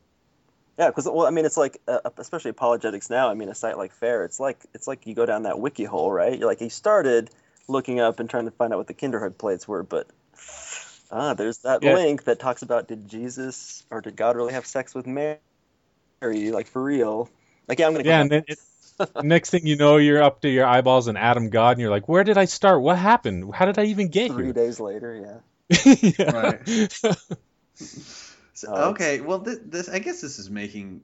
Yeah, because well, I mean, it's like, uh, especially apologetics now. I mean, a site like Fair, it's like it's like you go down that wiki hole, right? You're like you started looking up and trying to find out what the Kinderhook plates were, but ah, there's that Yeah. link that talks about did Jesus or did God really have sex with Mary? Like for real? Like yeah, I'm gonna. Yeah, and then it, next thing you know, you're up to your eyeballs in Adam God, and you're like, "Where did I start? What happened? How did I even get three here?" days later, yeah. Yeah. Right. So, okay, well, this, this I guess this is making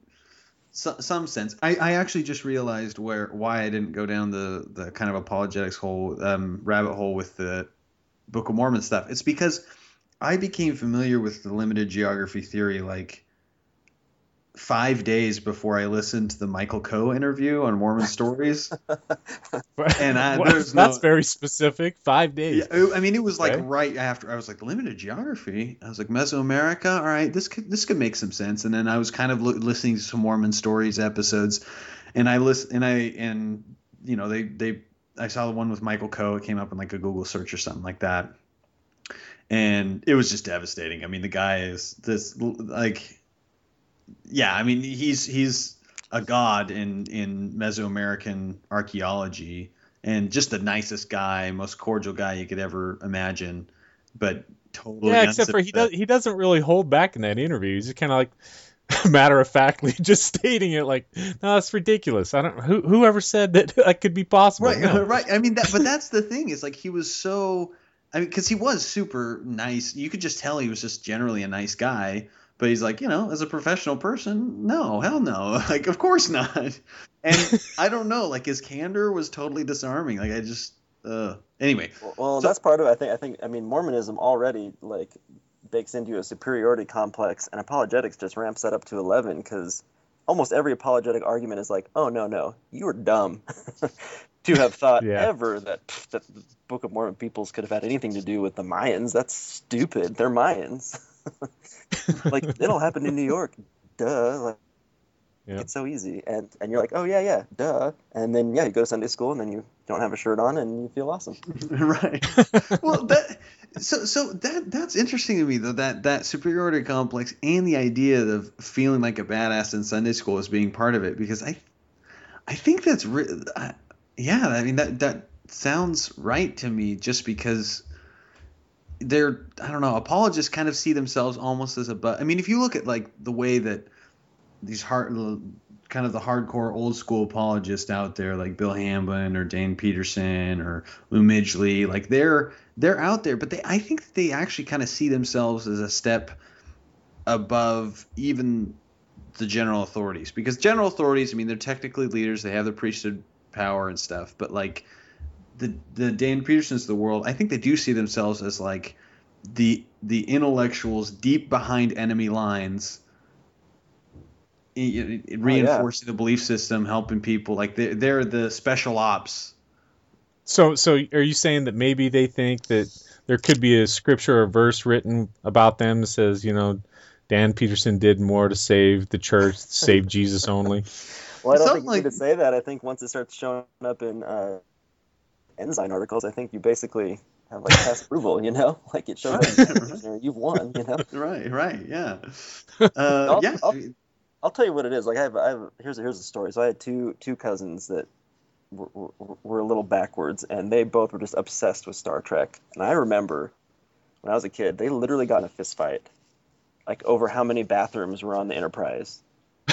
so, some sense. I, I actually just realized where why I didn't go down the the kind of apologetics hole um, rabbit hole with the Book of Mormon stuff. It's because I became familiar with the limited geography theory like five days before I listened to the Michael Coe interview on Mormon Stories. and I, Well, there's no, that's very specific. Five days. yeah, oh, I mean, it was like Okay. right after I was like limited geography. I was like Mesoamerica. All right, this could this could make some sense. And then I was kind of lo- listening to some Mormon stories episodes, and I list and I and you know they they I saw the one with Michael Coe. It came up in like a Google search or something like that, and it was just devastating. I mean, the guy is this like, yeah. I mean, he's he's a god in in Mesoamerican archaeology and just the nicest guy, most cordial guy you could ever imagine, but totally Yeah, except for he does he doesn't really hold back in that interview. He's just kind of like matter of factly just stating it like, no, that's ridiculous. I don't who whoever said that that could be possible. Right, No. right. I mean, that, but that's the thing is like he was so. I mean, because he was super nice. You could just tell he was just generally a nice guy. But he's like, you know, as a professional person, no, hell no. Like, of course not. And I don't know. Like his candor was totally disarming. Like I just. Uh, anyway, Well, that's part of it. I think. I think. I mean, Mormonism already like bakes into a superiority complex, and apologetics just ramps that up to eleven because almost every apologetic argument is like, "Oh no, no, you were dumb to have thought Yeah. ever that pff, that the Book of Mormon peoples could have had anything to do with the Mayans. That's stupid. They're Mayans. like it'll happen in New York. Duh. Like, Yeah. It's so easy, and and you're like, oh yeah, yeah, duh, and then yeah, you go to Sunday school, and then you don't have a shirt on, and you feel awesome. right. well, that so so that that's interesting to me though that that superiority complex and the idea of feeling like a badass in Sunday school as being part of it because I I think that's re- I, yeah I mean that that sounds right to me just because they're I don't know apologists kind of see themselves almost as a but I mean if you look at like the way that these hard kind of the hardcore old school apologists out there like Bill Hamblin or Dan Peterson or Lou Midgley like they're they're out there but they I think they actually kind of see themselves as a step above even the general authorities because general authorities I mean they're technically leaders they have the priesthood power and stuff but like the the Dan Petersons of the world I think they do see themselves as like the the intellectuals deep behind enemy lines i- i- reinforcing the belief system helping people like they're, they're the special ops So so are you saying that maybe they think that there could be a scripture or verse written about them that says, you know, Dan Peterson did more to save the church, save Jesus only? Well, I don't Something think you like- need to say that. I think once it starts showing up in uh, Ensign articles, I think you basically have like past approval. You know, like it shows up in you've won. You know. right right yeah uh, I'll, yeah I'll, I'll tell you what it is. Like I have, I have here's here's a story. So I had two two cousins that were, were, were a little backwards, and they both were just obsessed with Star Trek. And I remember when I was a kid, they literally got in a fist fight, like over how many bathrooms were on the Enterprise.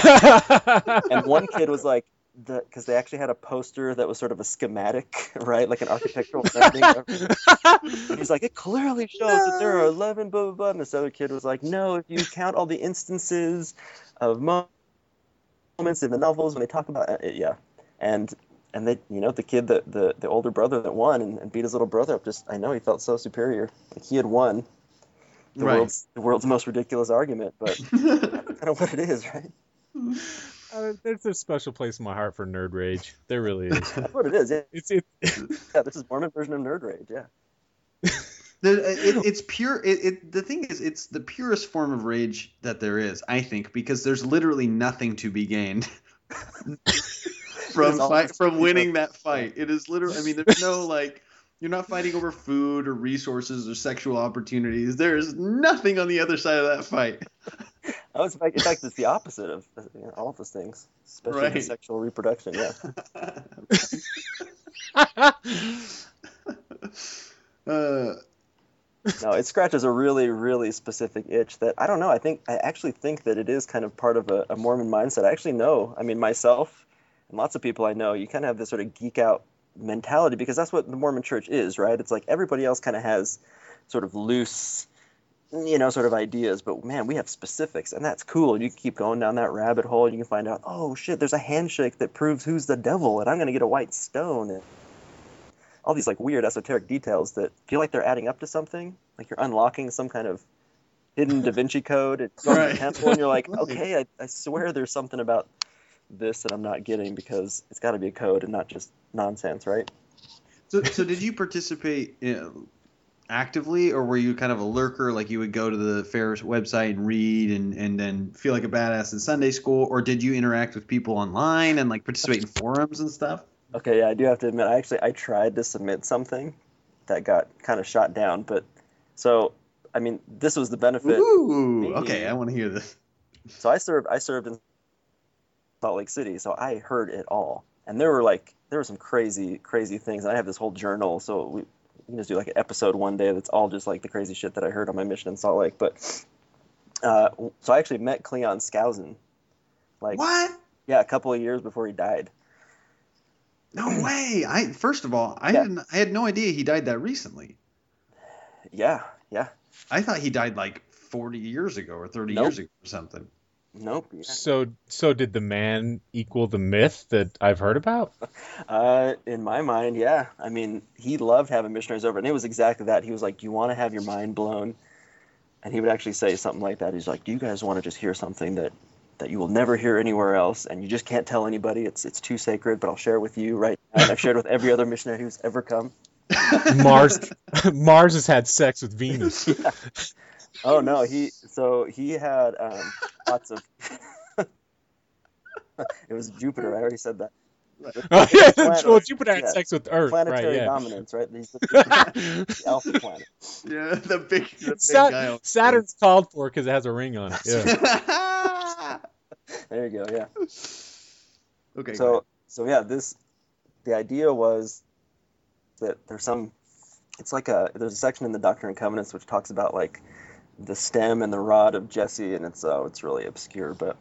and one kid was like, because they actually had a poster that was sort of a schematic, right, like an architectural rendering. He's like, it clearly shows that there are eleven blah blah blah, and this other kid was like, no, if you count all the instances of moments in the novels when they talk about uh, it, yeah, and and they, you know, the kid that the the older brother that won and, and beat his little brother up, just I know he felt so superior, like he had won. The Right. world's the world's most ridiculous argument, but that's kind of what it is, right? Uh, there's a special place in my heart for nerd rage. There really is. That's what it is. Yeah. It's it. yeah, this is Mormon version of nerd rage. Yeah. The, it, it's pure. It, it, the thing is, it's the purest form of rage that there is, I think, because there's literally nothing to be gained from fight, from winning that fight. It is literally. I mean, there's no like. You're not fighting over food or resources or sexual opportunities. There is nothing on the other side of that fight. Oh, it's, in fact, in fact, it's the opposite of you know, all of those things, especially Right. sexual reproduction. Yeah. Uh, no, it scratches a really, really specific itch that I don't know. I think I actually think that it is kind of part of a, a Mormon mindset. I actually know. I mean, myself and lots of people I know, you kind of have this sort of geek out mentality because that's what the Mormon Church is, right? It's like everybody else kind of has sort of loose, you know, sort of ideas, but man, we have specifics, and that's cool. You can keep going down that rabbit hole, and you can find out, oh shit, there's a handshake that proves who's the devil, and I'm gonna get a white stone, and all these like weird esoteric details that feel like they're adding up to something. Like you're unlocking some kind of hidden Da Vinci code and going to the Right. temple, and you're like, okay, I, I swear there's something about this that I'm not getting because it's got to be a code and not just nonsense, right? So, so did you participate in, actively, or were you kind of a lurker, like you would go to the fair's website and read, and, and then feel like a badass in Sunday school, or did you interact with people online and like participate in forums and stuff? Okay, yeah, I do have to admit, I actually I tried to submit something that got kind of shot down, but so I mean, this was the benefit. Ooh, okay, I want to hear this. So I served I served in Salt Lake City, so I heard it all, and there were like there were some crazy crazy things, and I have this whole journal, so we, we can just do like an episode one day that's all just like the crazy shit that I heard on my mission in Salt Lake. But uh, so I actually met Cleon Skousen, like What? yeah, a couple of years before he died. No way! I first of all, I Yeah. didn't. I had no idea he died that recently. Yeah, yeah. I thought he died like forty years ago or thirty Nope. years ago or something. Nope. yeah. So so did the man equal the myth that I've heard about? Uh, in my mind, yeah. I mean, he loved having missionaries over, and it was exactly that. He was like, "Do you want to have your mind blown?" And he would actually say something like that. He's like, "Do you guys want to just hear something that that you will never hear anywhere else, and you just can't tell anybody? It's it's too sacred, but I'll share with you right now." And I've shared with every other missionary who's ever come. Mars Mars has had sex with Venus. Yeah. Oh no, he so he had um, lots of. it was Jupiter. I already said that. Oh, yeah, Planet- well, Jupiter had yeah, sex with Earth, right, Planetary yeah. dominance, right? He's the, the alpha planet. Yeah, the big, the big Sa- guy. on- Saturn's called for because it has a ring on it. Yeah. There you go. Yeah. okay. So so yeah, this the idea was that there's some it's like a there's a section in the Doctrine and Covenants which talks about like the stem and the rod of Jesse and it's uh, it's really obscure but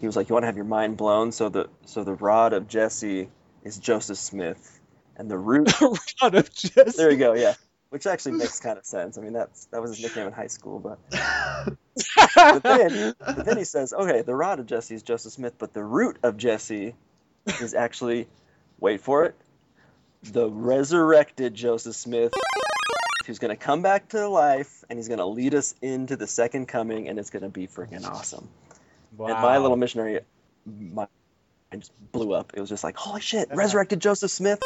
he was like you want to have your mind blown? So the so the rod of Jesse is Joseph Smith and the root rod of Jesse. There you go yeah. Which actually makes kind of sense. I mean that's that was his nickname in high school but but then, but then he says, okay, the rod of Jesse is Joseph Smith, but the root of Jesse is actually, wait for it, the resurrected Joseph Smith, who's going to come back to life and he's going to lead us into the second coming, and it's going to be freaking awesome. Wow. And my little missionary, my I just blew up. It was just like, holy shit, resurrected Joseph Smith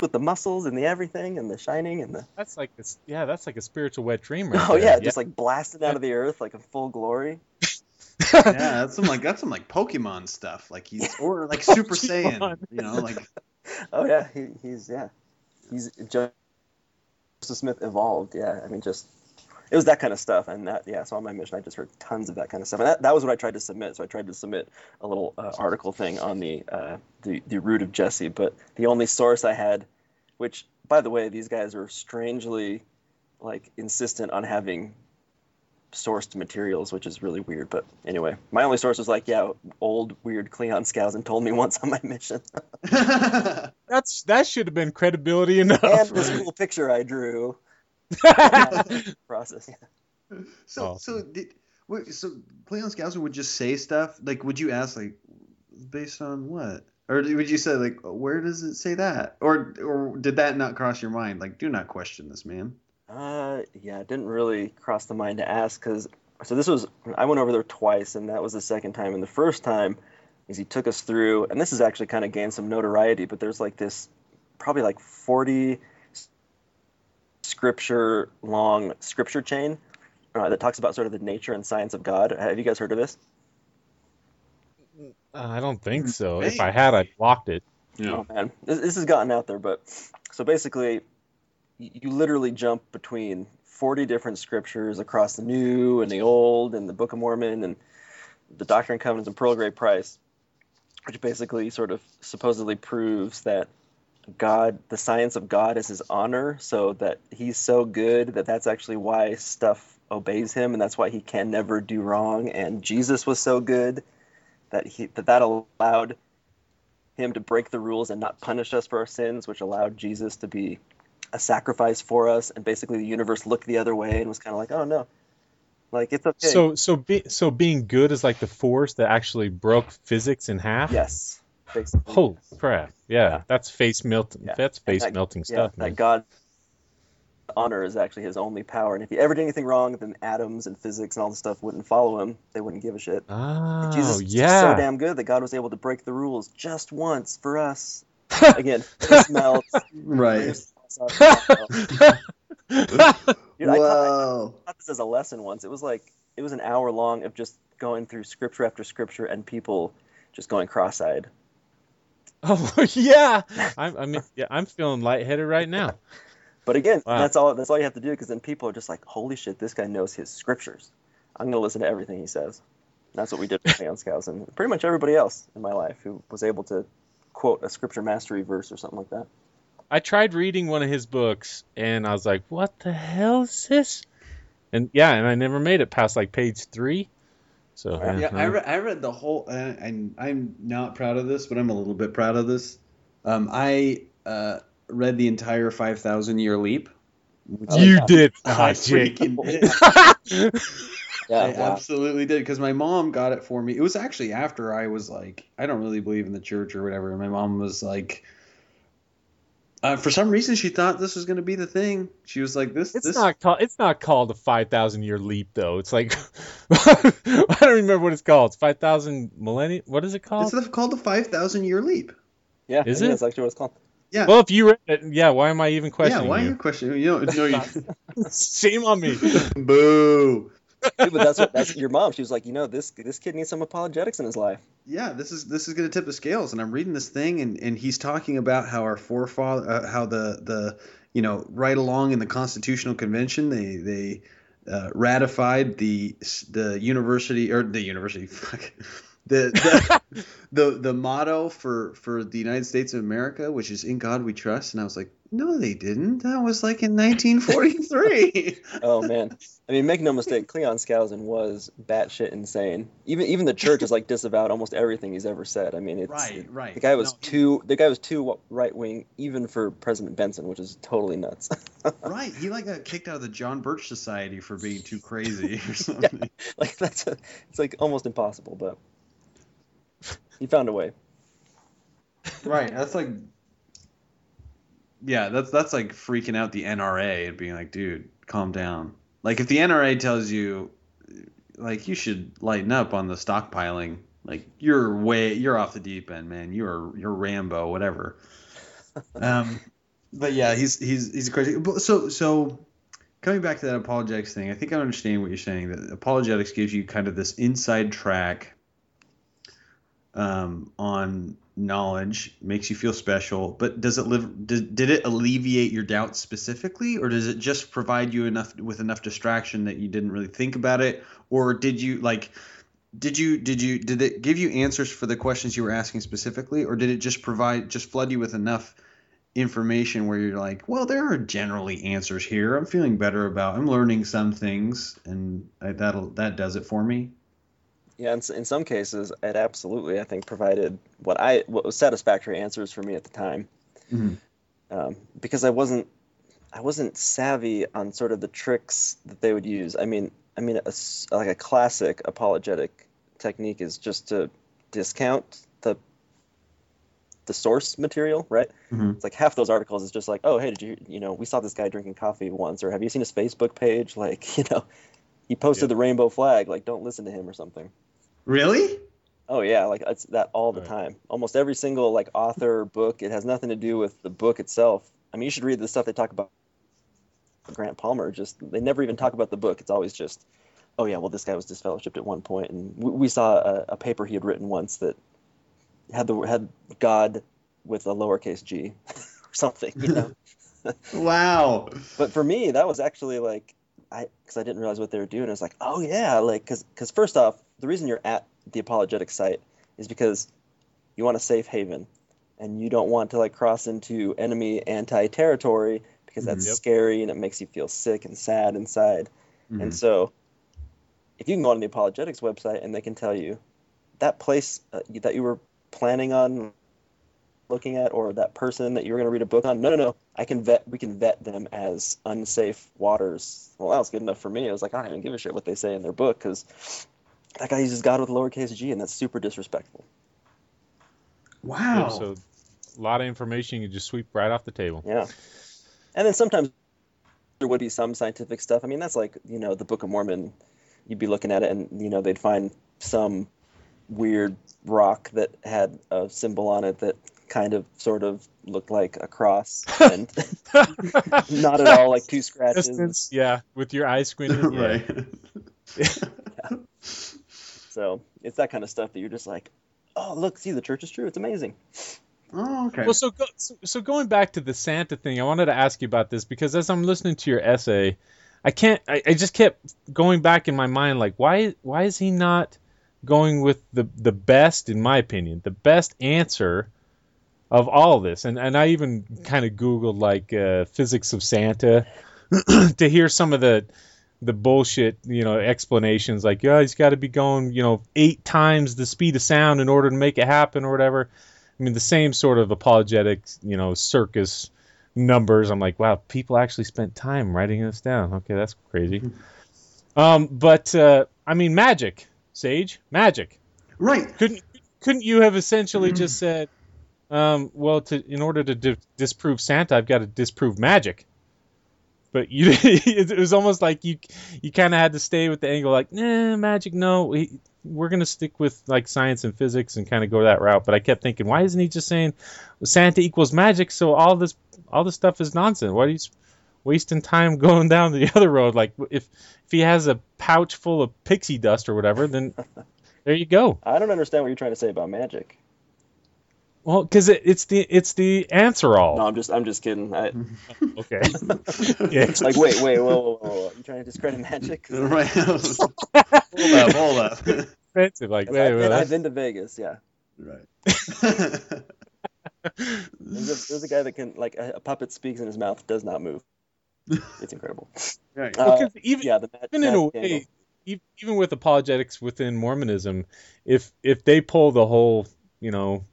with the muscles and the everything and the shining and the That's like this. Yeah, that's like a spiritual wet dream. Right oh there. yeah, just like blasted out of the earth like in full glory. yeah, that's some like that's some like Pokemon stuff. Like he's or like Super Saiyan. You know, like Oh yeah, he, he's yeah, he's Joseph Smith evolved. Yeah, I mean just it was that kind of stuff, and that yeah. So on my mission, I just heard tons of that kind of stuff, and that, that was what I tried to submit. So I tried to submit a little uh, article thing on the uh, the the root of Jesse, but the only source I had, which by the way, these guys are strangely like insistent on having sourced materials, which is really weird. But anyway, my only source was like, yeah, old weird Cleon Skousen told me once on my mission. That's that should have been credibility enough. and this cool picture I drew. Process. So so did wait, so Cleon Skousen would just say stuff like would you ask like based on what or would you say like where does it say that or or did that not cross your mind like do not question this man Uh, yeah, it didn't really cross the mind to ask because so this was I went over there twice, and that was the second time. And the first time is he took us through, and this has actually kind of gained some notoriety. But there's like this, probably like 40 scripture long scripture chain uh, that talks about sort of the nature and science of God. Have you guys heard of this? Uh, I don't think so. If I had, I blocked it. Oh man, this, this has gotten out there, but so basically, y- you literally jump between 40 different scriptures across the New and the Old and the Book of Mormon and the Doctrine and Covenants and Pearl Great Price, which basically sort of supposedly proves that God, the science of God, is His honor, so that He's so good that that's actually why stuff obeys Him, and that's why He can never do wrong. And Jesus was so good that he that that allowed him to break the rules and not punish us for our sins, which allowed Jesus to be a sacrifice for us, and basically the universe looked the other way and was kind of like, oh no, like it's okay. So so be, so being good is like the force that actually broke physics in half. yes, basically. Holy crap! Yeah, that's face melting. That's face that- melting yeah, stuff, That man. God honor is actually his only power, and if he ever did anything wrong, then atoms and physics and all the stuff wouldn't follow him. They wouldn't give a shit. Oh, Jesus was yeah. so damn good that God was able to break the rules just once for us. Again, face melts. right Dude, I taught, I taught this as a lesson once. It was like it was an hour long of just going through scripture after scripture and people just going cross-eyed. Oh yeah, I'm, I mean, yeah, I'm feeling lightheaded right now. But again, Wow. that's all. That's all you have to do because then people are just like, "Holy shit, this guy knows his scriptures." I'm gonna listen to everything he says. And that's what we did with Cleon Skousen and pretty much everybody else in my life who was able to quote a scripture mastery verse or something like that. I tried reading one of his books, and I was like, "What the hell is this?" And yeah, and I never made it past like page three. So yeah, yeah, I, re- I read the whole and, and i'm not proud of this but i'm a little bit proud of this um, i uh, read the entire 5000 year leap which You I- did I not, freaking did. Yeah, I wow. absolutely did because my mom got it for me. It was actually after I was like, I don't really believe in the church or whatever. And my mom was like, uh, for some reason, she thought this was going to be the thing. She was like, this, It's this. not called. It's not called a five thousand year leap though. It's like I don't remember what it's called. It's five thousand millennium. What is it called? It's the, called the 5,000 year leap. Yeah, Is it? That's actually what it's called. Yeah. Well, if you read it, yeah. Why am I even questioning? yeah, questioning why are you? you questioning? You know, no, you. Shame on me. Boo. Dude, but that's what that's your mom. She was like, you know, this this kid needs some apologetics in his life. Yeah, this is this is going to tip the scales. And I'm reading this thing, and, and he's talking about how our forefather, uh, how the the you know right along in the Constitutional Convention, they they uh, ratified the the university or the university, fuck, the the, the the motto for for the United States of America, which is "In God We Trust." And I was like, no, they didn't. That was like in 1943. Oh man, I mean, make no mistake, Cleon Skousen was batshit insane. Even even the church has like disavowed almost everything he's ever said. I mean, it's Right, right. The guy was No, too the guy was too right wing even for President Benson, which is totally nuts. right, he like got kicked out of the John Birch Society for being too crazy or something. like that's a, it's like almost impossible, but he found a way. Right. That's like Yeah, that's that's like freaking out the NRA and being like, dude, calm down. Like if the NRA tells you like you should lighten up on the stockpiling, like you're way you're off the deep end, man. You're you're Rambo, whatever. Um but yeah, he's he's he's crazy. But So so coming back to that apologetics thing, I think I understand what you're saying. That apologetics gives you kind of this inside track um, on knowledge, makes you feel special. But does it live? Did, did it alleviate your doubts specifically, or does it just provide you enough with enough distraction that you didn't really think about it, or did you like? Did you did you did it give you answers for the questions you were asking specifically, or did it just provide just flood you with enough information where you're like, well, there are generally answers here. I'm feeling better about. I'm learning some things, and I, that'll that does it for me. Yeah, in, in some cases, it absolutely, I think, provided what I what was satisfactory answers for me at the time, Mhm. um, because I wasn't I wasn't savvy on sort of the tricks that they would use. I mean, I mean, a like a classic apologetic technique is just to discount the the source material, right? Mhm. It's like half those articles is just like, oh, hey, did you, you know, we saw this guy drinking coffee once, or have you seen his Facebook page? Like, you know, he posted the rainbow flag. Like, don't listen to him or something. Really? Oh yeah, like it's that all the time. Almost every single like author book, it has nothing to do with the book itself. I mean, you should read the stuff they talk about Grant Palmer. Just they never even talk about the book. It's always just, oh yeah, well this guy was disfellowshipped at one point, and we, we saw a, a paper he had written once that had the had God with a lowercase g or something, you know. Wow. But for me, that was actually like I because I didn't realize what they were doing. I was like, oh yeah, like because because first off, the reason you're at the apologetic site is because you want a safe haven, and you don't want to like cross into enemy anti territory because that's Mhm. Yep. scary and it makes you feel sick and sad inside. Mhm. And so, if you can go on the apologetics website and they can tell you that place uh, that you were planning on looking at or that person that you were going to read a book on no no no i can vet we can vet them as unsafe waters well that was good enough for me i was like i don't even give a shit what they say in their book because that guy uses god with lowercase g and that's super disrespectful Wow. So a lot of information you just sweep right off the table. yeah and then sometimes there would be some scientific stuff i mean that's like you know the book of mormon you'd be looking at it and you know they'd find some weird rock that had a symbol on it that kind of sort of looked like a cross and not at all like two scratches Distance, yeah, with your eyes squinted. Yeah. right. So it's that kind of stuff that you're just like oh look see the church is true it's amazing Oh, okay. Well, so, go, so so going back to the Santa thing, I wanted to ask you about this because as I'm listening to your essay, I can't. I, I just kept going back in my mind, like why why is he not going with the the best, in my opinion, the best answer of all this? And and I even kind of googled like uh, physics of Santa to hear some of the the bullshit, you know, explanations like, yeah, he's got to be going, you know, eight times the speed of sound in order to make it happen or whatever. I mean, the same sort of apologetic, you know, circus numbers. I'm like, wow, people actually spent time writing this down. Okay, that's crazy. um, but uh, I mean, magic, Sage, magic. Right. Couldn't couldn't you have essentially just said, um, well, to in order to di- disprove Santa, I've got to disprove magic. But you, it was almost like you, you kind of had to stay with the angle, like, nah, magic, no, we, we're gonna stick with like science and physics and kind of go that route. But I kept thinking, why isn't he just saying Santa equals magic? So all this, all this stuff is nonsense. Why are you wasting time going down the other road? Like, if if he has a pouch full of pixie dust or whatever, then there you go. i don't understand what you're trying to say about magic Well, because it, it's the it's the answer all. no i'm just i'm just kidding I, Okay. yeah. like wait wait whoa, whoa, whoa, whoa. you trying to discredit magic? right. hold up. Hold up. Expensive. Like, wait, I've, wait, been, I've been to vegas yeah Right. There's a, there's a guy that can like a, a puppet speaks and his mouth does not move. It's incredible. Right. Uh, Because even yeah, the ma- even in a way, e- even with apologetics within Mormonism, if if they pull the whole, you know,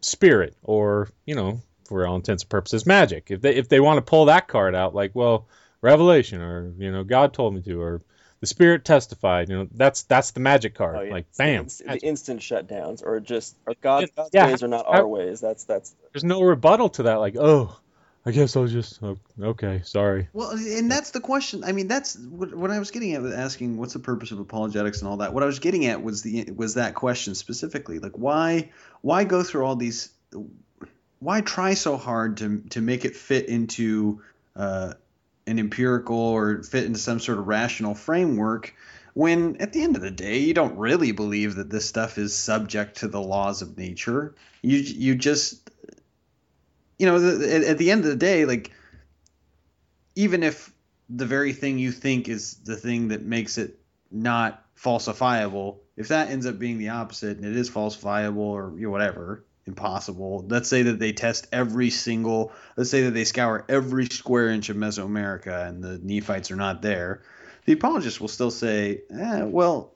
spirit or you know, for all intents and purposes, magic, if they if they want to pull that card out, like, well, revelation or you know, God told me to, or the spirit testified, you know, that's that's the magic card. Oh, yeah. Like, bam, the, instant shutdowns, or just or God, God's Yeah, ways are not our ways. That's that's there's no rebuttal to that. Like, oh, I guess I'll just oh, okay, sorry. Well, and that's the question. I mean, that's what, what I was getting at with asking what's the purpose of apologetics and all that. What I was getting at was the was that question specifically. Like, why why go through all these? Why try so hard to to make it fit into uh, an empirical or fit into some sort of rational framework? When at the end of the day, you don't really believe that this stuff is subject to the laws of nature. You you just you know the, at, at the end of the day, like even if the very thing you think is the thing that makes it not falsifiable, if that ends up being the opposite and it is falsifiable or you know, whatever, impossible. Let's say that they test every single. Let's say that they scour every square inch of Mesoamerica and the Nephites are not there. The apologist will still say, eh, "Well,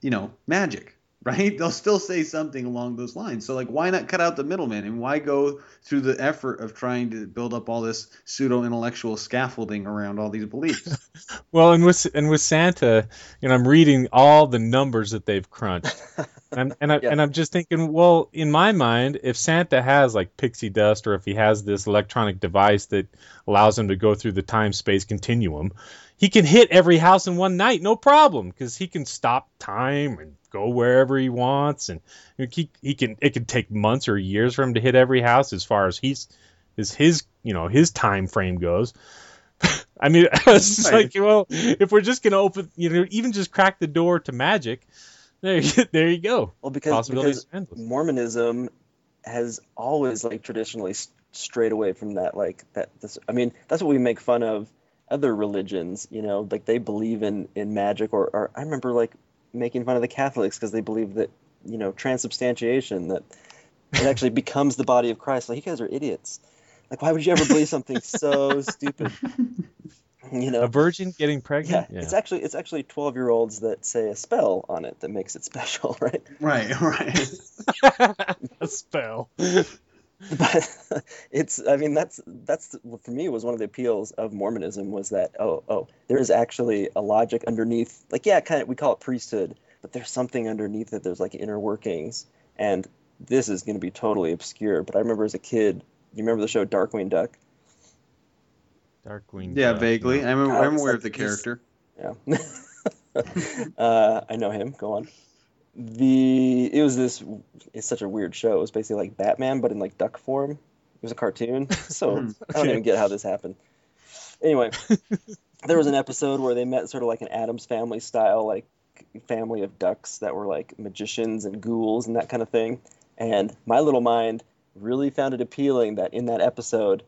you know, magic." Right? They'll still say something along those lines. So, like, why not cut out the middleman and why go through the effort of trying to build up all this pseudo intellectual scaffolding around all these beliefs? Well, and with and with Santa, you know, I'm reading all the numbers that they've crunched, and and, I, and I'm just thinking, well, in my mind, if Santa has like pixie dust, or if he has this electronic device that allows him to go through the time space continuum, he can hit every house in one night, no problem, because he can stop time and go wherever he wants, and he he can it can take months or years for him to hit every house as far as he's as his you know his time frame goes. I mean, it's Right. like, well, if we're just gonna open, you know, even just crack the door to magic, there, you, there you go. Well, because, Possibilities because Mormonism has always like traditionally strayed away from that. Like that. This, I mean, that's what we make fun of other religions. You know, like they believe in in magic, or, or I remember like making fun of the Catholics because they believe that you know transubstantiation that it actually becomes the body of Christ. Like you guys are idiots. Like why would you ever believe something so stupid? You know, A virgin getting pregnant. yeah, pregnant? it's actually it's actually twelve year olds that say a spell on it that makes it special, right? Right, right. a spell. but it's i mean that's that's for me was one of the appeals of mormonism was that oh oh there is actually a logic underneath like yeah kind of we call it priesthood but there's something underneath it there's like inner workings and this is going to be totally obscure but i remember as a kid you remember the show darkwing duck Darkwing. Yeah, Duck, vaguely. yeah. I'm, God, I'm aware like of the character. yeah uh, i know him go on the it was this it's such a weird show. It was basically like batman but in like duck form. It was a cartoon. So i don't hmm, even get how this happened. Anyway there was an episode where they met sort of like an addams family style like family of ducks that were like magicians and ghouls and that kind of thing. And my little mind really found it appealing that in that episode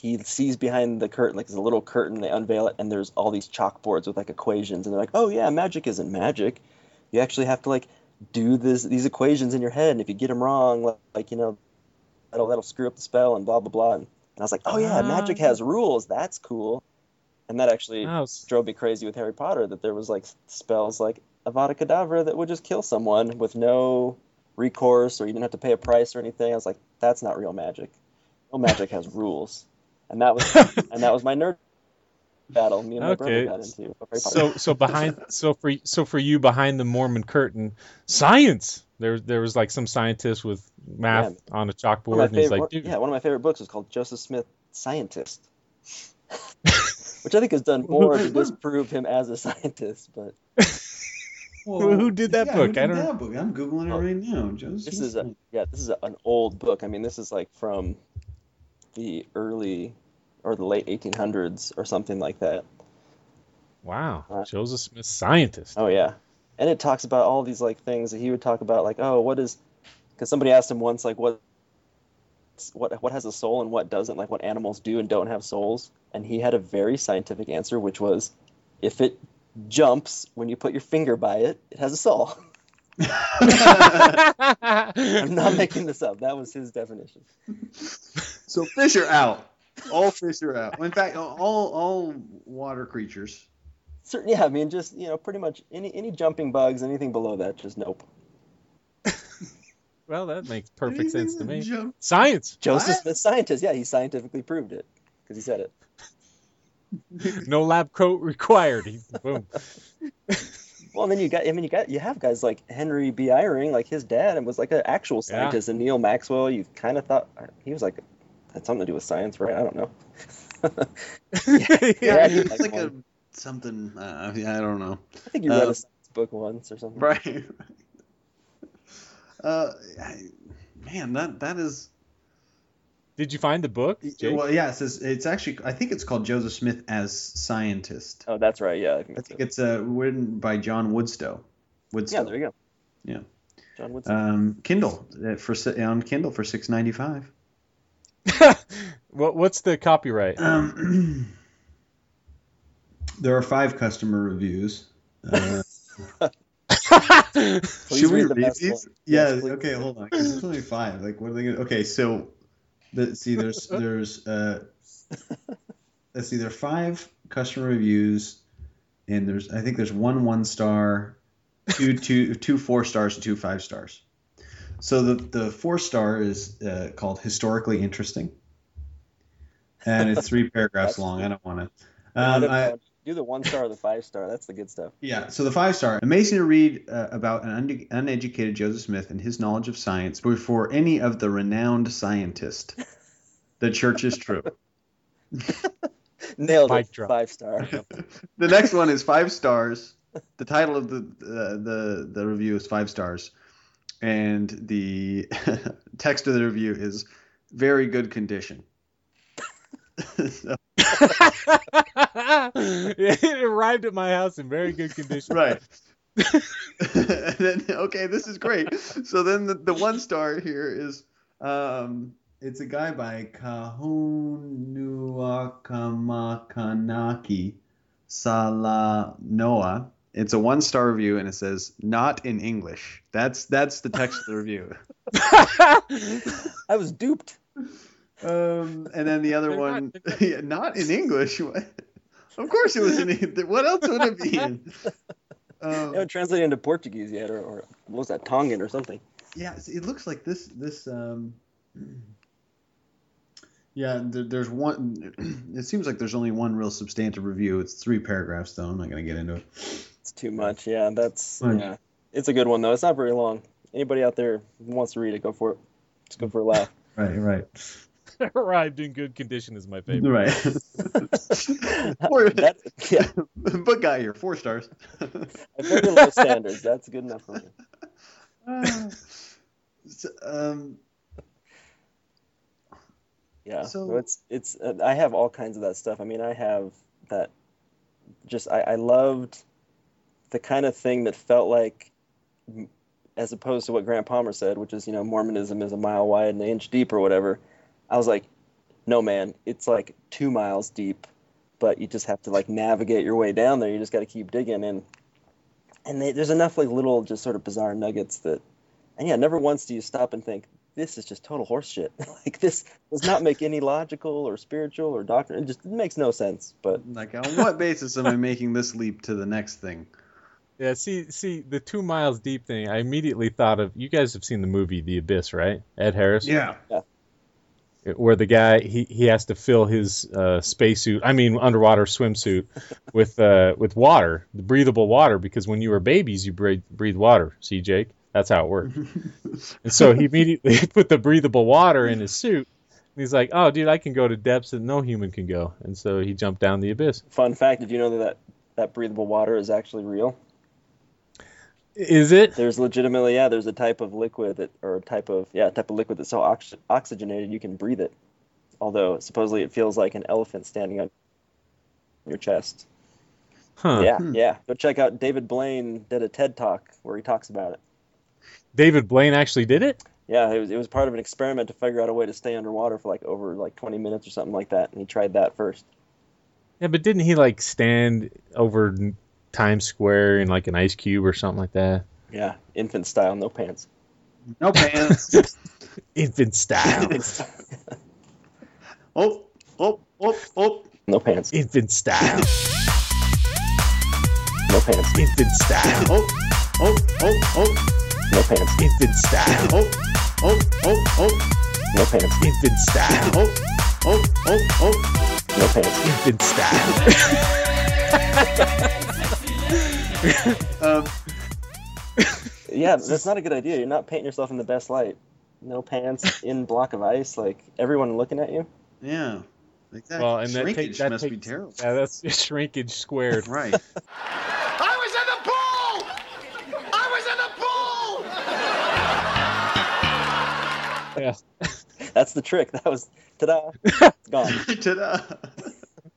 he sees behind the curtain, like there's a little curtain, they unveil it, and there's all these chalkboards with like equations, and they're like, oh yeah, magic isn't magic. You actually have to like do this these equations in your head, and if you get them wrong, like, you know, that'll that'll screw up the spell and blah blah blah. And, I was like, oh yeah, magic has rules. That's cool. And that actually Ah. Drove me crazy with Harry Potter that there was like spells like Avada Kedavra that would just kill someone with no recourse, or you didn't have to pay a price or anything. I was like, that's not real magic. Real magic has rules, and that was and that was my nerd battle. Me and my brother Okay. got into. So so behind so for so for you behind the Mormon curtain, science. There there was like some scientist with math on a chalkboard, One of and my he's favorite, like, Dude, yeah, one of my favorite books is called Joseph Smith, Scientist, which I think has done more to disprove him as a scientist. But Who- who did that yeah, book? Who did I don't- that book? I'm googling it oh, right now. Joseph this is a yeah, this is a, an old book. I mean, this is like from the early or the late 1800s or something like that. wow, uh, Joseph Smith, scientist. Oh yeah, and it talks about all these like things that he would talk about, like oh, what is? Because somebody asked him once, like what, what what has a soul and what doesn't, like what animals do and don't have souls, and he had a very scientific answer, which was, if it jumps when you put your finger by it, it has a soul. I'm not making this up. That was his definition. So fish are out. All fish are out. In fact, all all water creatures. Certain, yeah, I mean, just you know, pretty much any any jumping bugs, anything below that, just nope. Well, that makes perfect sense to me. Jump. Science. Joseph Smith, scientist, yeah, he scientifically proved it because he said it. No lab coat required. He, boom. Well, and then you got, I mean, you got, you have guys like Henry B. Eyring, like his dad, and was like an actual Yeah. scientist, and Neal Maxwell. You kind of thought uh, he was like had something to do with science, right? I don't know. Yeah, Yeah, it's like like a something. Uh, I don't know. I think you read Uh, a science book once or something. Right. Uh, I- man, that that is. Did you find the book? Jake? Well, yeah, it says it's actually. I think it's called Joseph Smith as scientist. Oh, that's right. Yeah, I think I think it's uh, written by John Widtsoe. Widtsoe. yeah. There you go. Yeah. John Woodson. Um, Kindle uh, for on Kindle for six ninety five. What what's the copyright? Um, there are five customer reviews. Uh, Should we read the read these? one. Yeah. Yes, okay. Hold on. 'cause there's only five. Like, what are they gonna? Okay. So, the, see, there's there's uh, let's see, there are five customer reviews, and there's I think there's one one star, two two two four stars, and two five stars. So the the four star is uh, called historically interesting, and it's three paragraphs long. I don't want to. Um, I, Do the one star or the five star. That's the good stuff. yeah, so the five star. Amazing to read uh, about an un- uneducated Joseph Smith and his knowledge of science before any of the renowned scientists. The church is true. Nailed Mic it. drop. Five star. The next one is five stars. The title of the uh, the the review is five stars, and the text of the review is very good condition. So- it arrived at my house in very good condition. right. then, okay, this is great. So then the, the one star here is um, it's a guy by Kahunuakamakanaki Salanoa. It's a one star review and it says not in English. That's that's the text of the review. I was duped. Um, and then the other one, yeah, not in English. What? Of course it was in English. What else would it be in? Um, It would translate into Portuguese yet, or, or what was that Tongan or something? Yeah, it looks like this. This. Um, yeah, there, there's one. It seems like there's only one real substantive review. It's three paragraphs, though. I'm not going to get into it. It's too much. Yeah, that's Much. yeah. It's a good one though. It's not very long. Anybody out there wants to read it, go for it. Just go for a laugh. Right, right, arrived in good condition is my favorite. right. Four, That, yeah, book guy here, four stars. very low standards. That's good enough for me. So, um, Yeah. So- So it's it's uh, I have all kinds of that stuff. I mean, I have that. Just I, I loved the kind of thing that felt like, as opposed to what Grant Palmer said, which is you know Mormonism is a mile wide and an inch deep or whatever. I was like, no man, it's like two miles deep, but you just have to like navigate your way down there. You just got to keep digging and and they, there's enough like little just sort of bizarre nuggets that and yeah, never once do you stop and think this is just total horseshit. like this does not make any logical or spiritual or doctrine. It just it makes no sense. But like, on what basis am I making this leap to the next thing? Yeah, see, see the two miles deep thing. I immediately thought of you guys have seen the movie The Abyss, right? Ed Harris. Yeah. Yeah. Where the guy he, he has to fill his uh, spacesuit, I mean underwater swimsuit, with uh, with water, the breathable water, because when you were babies you breathe breathe water. See, Jake, that's how it worked. and so he immediately put the breathable water in his suit. And he's like, "Oh, dude, I can go to depths that no human can go." And so he jumped down the abyss. fun fact, did you know that that, that breathable water is actually real? Is it? There's legitimately yeah, there's a type of liquid that or a type of yeah, a type of liquid that's so ox- oxygenated you can breathe it. Although supposedly it feels like an elephant standing on your chest. Huh. Yeah, hmm. yeah. Go check out David Blaine did a TED talk where he talks about it. David Blaine actually did it. Yeah, it was it was part of an experiment to figure out a way to stay underwater for like over like 20 minutes or something like that, and he tried that first. Yeah, but didn't he like stand over Times Square in like an ice cube or something like that? Yeah, infant style, no pants. No pants. Infant style. oh, oh, oh, oh. No pants. Infant style. No pants. Infant style. Oh, oh, oh, oh. No pants. Infant style. Oh, oh, oh, oh. No pants. Infant style. Oh, oh, oh, oh. No pants. Infant style. Um, Yeah, that's not a good idea. You're not painting yourself in the best light. No pants in block of ice, like everyone looking at you. yeah. Exactly. Well, and that, Shrinkage take, that must takes, be terrible. Yeah, that's shrinkage squared. Right. I was in the pool! I was in the pool! Yeah. That's the trick. That was ta-da. It's gone. Ta-da.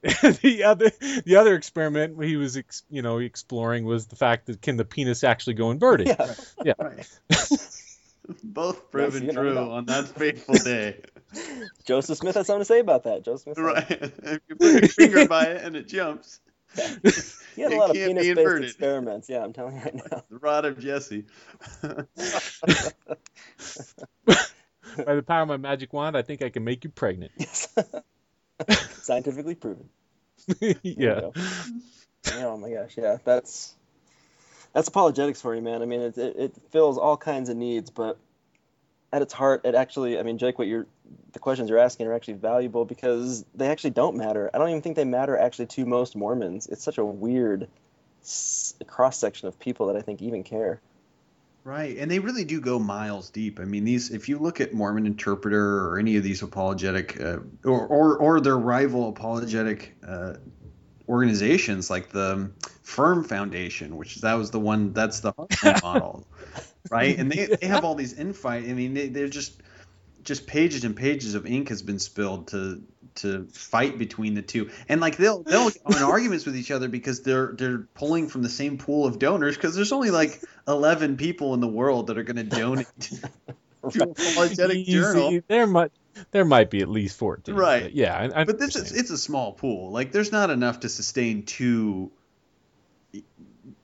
the other the other experiment he was ex, you know exploring was the fact that can the penis actually go inverted? Yeah. Yeah. Right. Both proven you know, true no. on that fateful day. Joseph Smith has something to say about that. Joseph Smith. Right. If you put your finger by it and it jumps. He had a lot of penis-based experiments. Yeah, I'm telling you right now. The rod of Jesse. By the power of my magic wand, I think I can make you pregnant. Scientifically proven. Yeah. Oh my gosh, yeah, that's that's apologetics for you, man. I mean, it, it it fills all kinds of needs, but at its heart, it actually, I mean, Jake, what you're the questions you're asking are actually valuable because they actually don't matter. I don't even think they matter actually to most Mormons. It's such a weird cross section of people that I think even care. Right, and they really do go miles deep. I mean, these if you look at Mormon Interpreter or any of these apologetic uh, or, or or their rival apologetic uh, organizations like the Firm Foundation, which that was the one that's the Heartland model, right? And they, they have all these infight. I mean, they, they're just just pages and pages of ink has been spilled to to fight between the two and like they'll they'll get in arguments with each other because they're they're pulling from the same pool of donors because there's only like 11 people in the world that are going to donate to apologetic journal There might there might be at least fourteen. Right. but yeah, I, I but this is it's a small pool like there's not enough to sustain two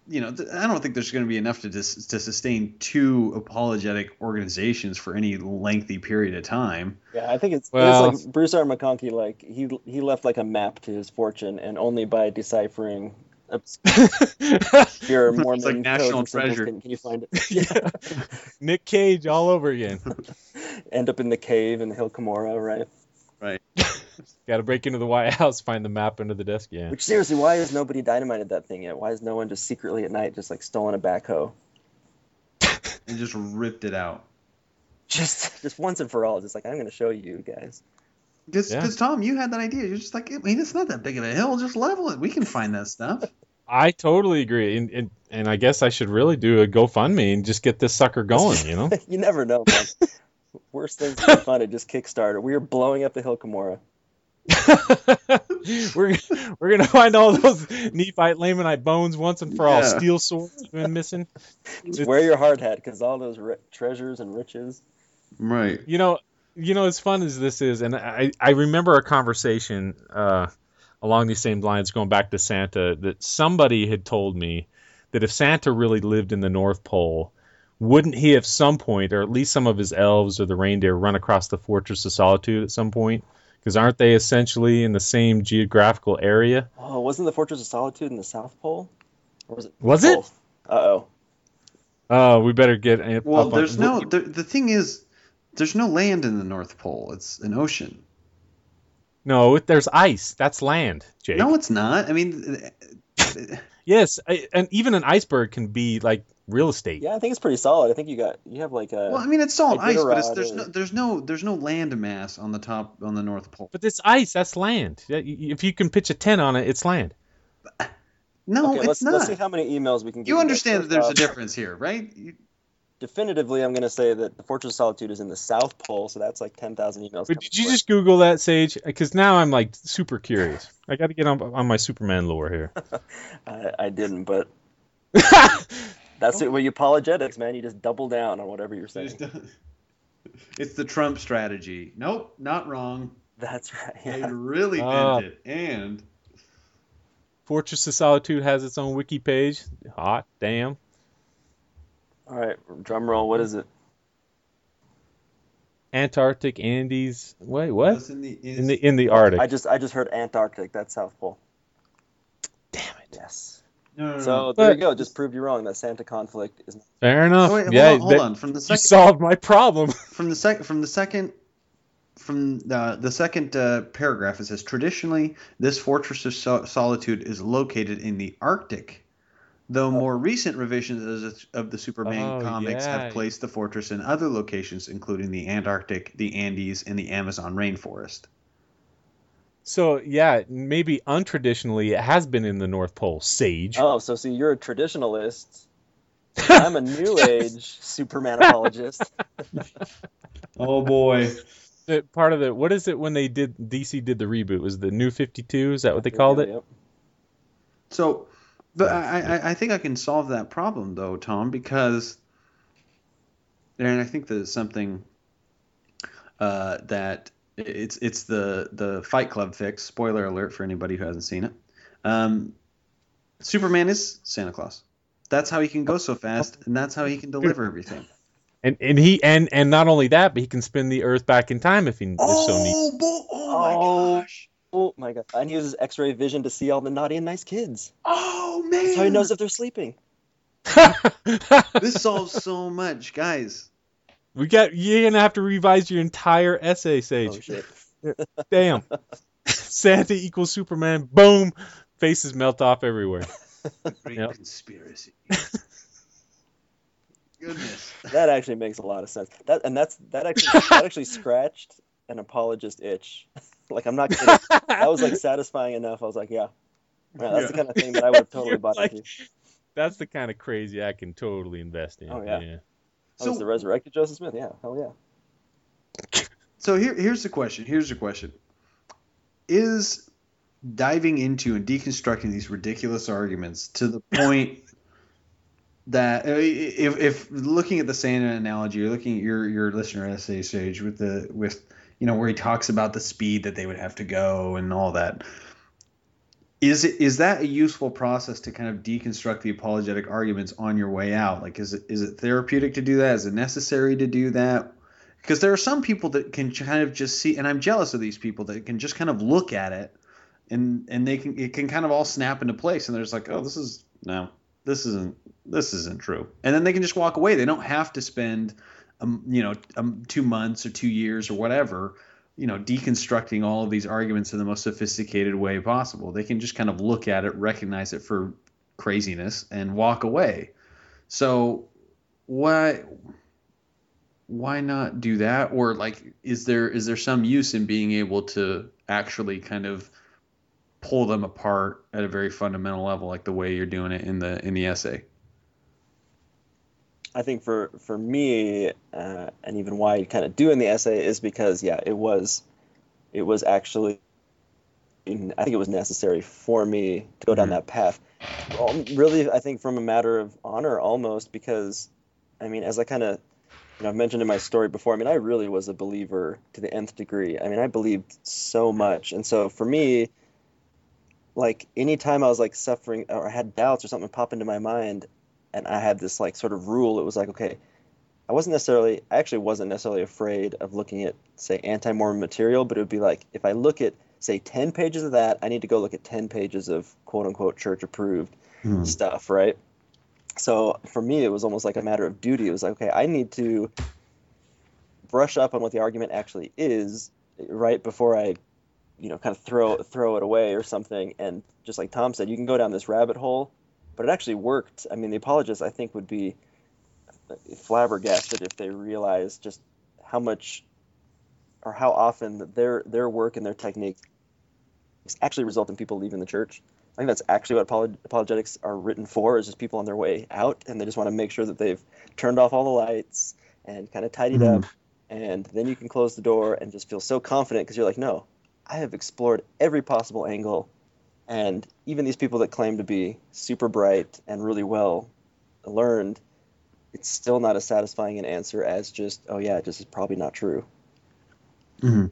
you know th- i don't think there's going to be enough to dis- to sustain two apologetic organizations for any lengthy period of time Yeah, I think it's, Well- it's like Bruce R. McConkie. Like he he left like a map to his fortune, and only by deciphering obscure Mormon like national codes and symbols treasure. Can, can you find it? Yeah. Nick Cage all over again. End up in the cave in the Hill Cumorah, right? Right Got to break into the White House, find the map under the desk. Yeah. Which seriously, why has nobody dynamited that thing yet? Why has no one just secretly at night just like stolen a backhoe? and just ripped it out Just just once and for all, just like I'm going to show you guys. because Yeah. tom you had that idea you're just like i mean it's not that big of a hill just level it we can find that stuff I totally agree, and, and and I guess I should really do a GoFundMe and just get this sucker going. You know. you never know, man. Worst things to be funded, just Kickstarter. We are blowing up the Hill Cumorah. we're we're gonna find all those Nephite Lamanite bones once and for all. Yeah. Steel swords have been missing. Just wear your hard hat because all those ri- treasures and riches. right You know, you know, as fun as this is, and I I remember a conversation uh, along these same lines going back to Santa that somebody had told me that if Santa really lived in the North Pole, wouldn't he at some point, or at least some of his elves or the reindeer, run across the Fortress of Solitude at some point? Because aren't they essentially in the same geographical area? Oh, wasn't the Fortress of Solitude in the South Pole? Or was it? Was it? Uh oh. Oh, we better get. up well on- there's no the, the thing is there's no land in the north pole it's an ocean No, there's ice. That's land, Jake. no it's not i mean Yes, I, and even an iceberg can be like real estate. Yeah, I think it's pretty solid. I think you got you have like a. Well, I mean, it's solid ice, but it's, there's or- no there's no there's no land mass on the top on the North Pole. But it's ice. That's land. If you can pitch a tent on it, it's land. No, okay, it's let's, not. Let's see how many emails we can get. you understand that First there's a uh, difference here, right? You, Definitively, I'm going to say that the Fortress of Solitude is in the South Pole, so that's like 10,000 emails. But did you just Google that, Sage? Because now I'm like super curious. I got to get on on my Superman lore here. I, I didn't, but that's it. Well, you apologetics, man. You just double down on whatever you're saying. it's the Trump strategy. Nope, not wrong. That's right. They Yeah. really ah. bent it, and Fortress of Solitude has its own wiki page. Hot damn. All right, drum roll. What is it? Antarctic, Andes. Wait, what? In the- in the in the Arctic. I just I just heard Antarctic. That's South Pole. Damn it. Yes. No, no, no. So there you go. Just proved you wrong. That Santa conflict is. Not- Fair enough. Oh, wait, hold yeah, on, hold that- on. From the second, you second- solved my problem. from the second from the second from the, the second uh, paragraph it says traditionally this fortress of so- solitude is located in the arctic though more recent revisions of- of the superman Oh, comics yeah. have placed the fortress in other locations including the antarctic the andes and the amazon rainforest So yeah, maybe untraditionally, it has been in the North Pole. Sage. Oh, so see, you're a traditionalist. I'm a New Age Superman apologist. oh boy part of it. what is it when they did DC did the reboot? Was it the New Fifty Two? Is that what they called it? Yep. So, but I, I, I think I can solve that problem though, Tom, because, and I think there's something uh, that it's it's the the Fight Club fix. Spoiler alert for anybody who hasn't seen it. Um, Superman is Santa Claus. That's how he can go so fast, and that's how he can deliver everything. And and he and and not only that, but he can spin the Earth back in time if he if so needs. Oh, bo- oh my gosh! Oh my god! And he uses X-ray vision to see all the naughty and nice kids. Oh man! That's how he knows if they're sleeping. this solves so much, guys. We got you're gonna have to revise your entire essay, Sage. Oh shit! Damn. Santa equals Superman. Boom. Faces melt off everywhere. Great Yep. conspiracy. Goodness. That actually makes a lot of sense. That and that's that actually that actually scratched an apologist itch. like I'm not kidding. That was like satisfying enough. I was like, yeah, Yeah, that's the kind of thing that I would have totally You're bought like- into. That's the kind of crazy I can totally invest in. Oh, yeah. yeah. Oh, it's the resurrected Joseph Smith. Yeah, hell yeah. So here, here's the question. Here's the question: Is diving into and deconstructing these ridiculous arguments to the point that uh, if, if looking at the Santa analogy, you're looking at your your listener essay Sage with the with you know where he talks about the speed that they would have to go and all that. Is it is that a useful process to kind of deconstruct the apologetic arguments on your way out? Like, is it is it therapeutic to do that? Is it necessary to do that? because there are some people that can kind of just see and i'm jealous of these people that can just kind of look at it and and they can it can kind of all snap into place and there's like oh this is no this isn't this isn't true and then they can just walk away they don't have to spend um, you know um, two months or two years or whatever you know deconstructing all of these arguments in the most sophisticated way possible. They can just kind of look at it recognize it for craziness and walk away. So why why not do that? Or like is there is there some use in being able to actually kind of pull them apart at a very fundamental level like the way you're doing it in the in the essay I think for for me, uh, and even why I kind of doing the essay is because yeah, it was, it was actually, I think it was necessary for me to go down that path. Well, really, I think from a matter of honor almost because, I mean, as I kind of, you know, I've mentioned in my story before. I mean, I really was a believer to the nth degree. I mean, I believed so much, and so for me, like anytime I was like suffering or I had doubts or something pop into my mind, and I had this like sort of rule. It was like, okay, I wasn't necessarily, I actually wasn't necessarily afraid of looking at, say, anti Mormon material, but it would be like, if I look at, say, 10 pages of that, I need to go look at 10 pages of quote unquote church approved Hmm. stuff, right? So for me, it was almost like a matter of duty. It was like, okay, I need to brush up on what the argument actually is, right before I, you know, kind of throw throw it away or something. And just like Tom said, you can go down this rabbit hole, but it actually worked. I mean, the apologists, I think, would be flabbergasted if they realized just how much or how often their their work and their techniques actually result in people leaving the church. I think that's actually what apologetics are written for, is just people on their way out, and they just want to make sure that they've turned off all the lights and kind of tidied Mhm. up, and then you can close the door and just feel so confident because you're like, no, I have explored every possible angle, and even these people that claim to be super bright and really well learned, it's still not as satisfying an answer as just, oh yeah, this is probably not true.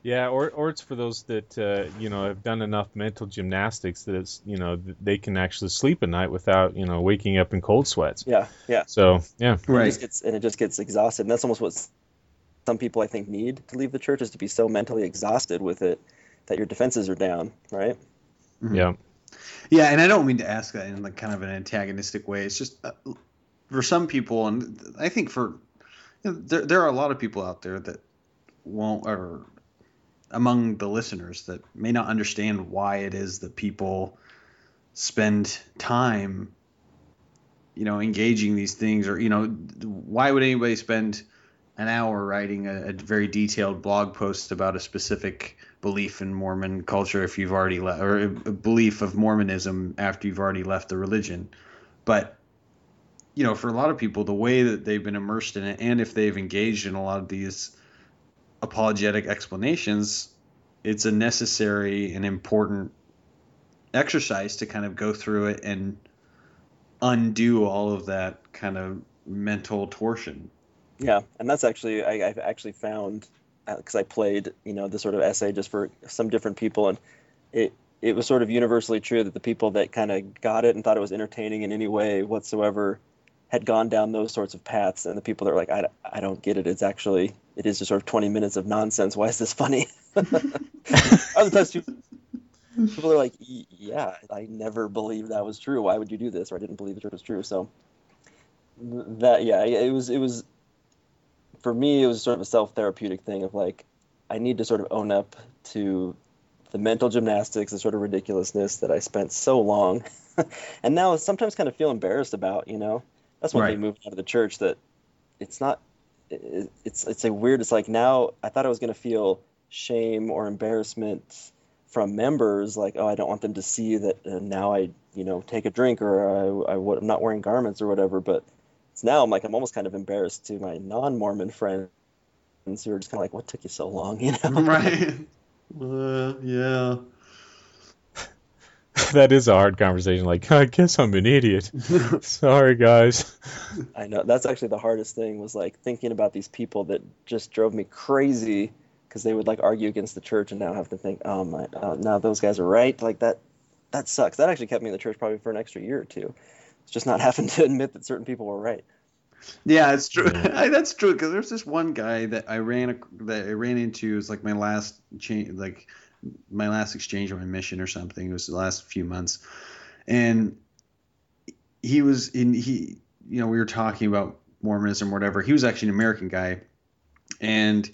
Yeah, or or it's for those that uh, you know have done enough mental gymnastics that it's you know they can actually sleep at night without you know waking up in cold sweats. Yeah, yeah. So yeah, And It just gets, and it just gets exhausted. And that's almost what some people I think need to leave the church is to be so mentally exhausted with it that your defenses are down, right? Yeah. Yeah, and I don't mean to ask that in like kind of an antagonistic way. It's just uh, for some people, and I think for you know, there there are a lot of people out there that won't, or among the listeners that may not understand why it is that people spend time, you know, engaging these things, or you know, why would anybody spend an hour writing a, a very detailed blog post about a specific belief in Mormon culture if you've already left, or a belief of Mormonism after you've already left the religion. But you know, for a lot of people, the way that they've been immersed in it, and if they've engaged in a lot of these apologetic explanations, it's a necessary and important exercise to kind of go through it and undo all of that kind of mental torsion. Yeah, and that's actually I, I've actually found Uh, because I played you know this sort of essay just for some different people, and it it was sort of universally true that the people that kind of got it and thought it was entertaining in any way whatsoever had gone down those sorts of paths, and the people that were like, I, I don't get it. It's actually it is just sort of 20 minutes of nonsense. Why is this funny? Other times people, people are like, yeah, I never believed that was true. Why would you do this? Or I didn't believe it was true. So that yeah, it was it was for me it was sort of a self therapeutic thing of like I need to sort of own up to the mental gymnastics the sort of ridiculousness that I spent so long, and now sometimes kind of feel embarrassed about. You know, that's one Right. thing moving out of the church that it's not. it- It's it's a weird. It's like now I thought I was going to feel shame or embarrassment from members, like oh I don't want them to see that uh, now I you know take a drink or I, I am not wearing garments or whatever. But it's now I'm like I'm almost kind of embarrassed to my non-Mormon friends who are just kind of like what took you so long, you know? right. Uh, yeah. that is a hard conversation. Like, I guess I'm an idiot. Sorry, guys. I know that's actually the hardest thing was like thinking about these people that just drove me crazy because they would like argue against the church and now have to think, oh my, uh, now those guys are right. Like that, that sucks. That actually kept me in the church probably for an extra year or two. It's just not having to admit that certain people were right. Yeah, it's true. That's true because there's this one guy that I ran that I ran into. It was like my last change, like my last exchange or my mission or something. It was the last few months, and he was in he. You know, we were talking about Mormonism or whatever. He was actually an American guy, and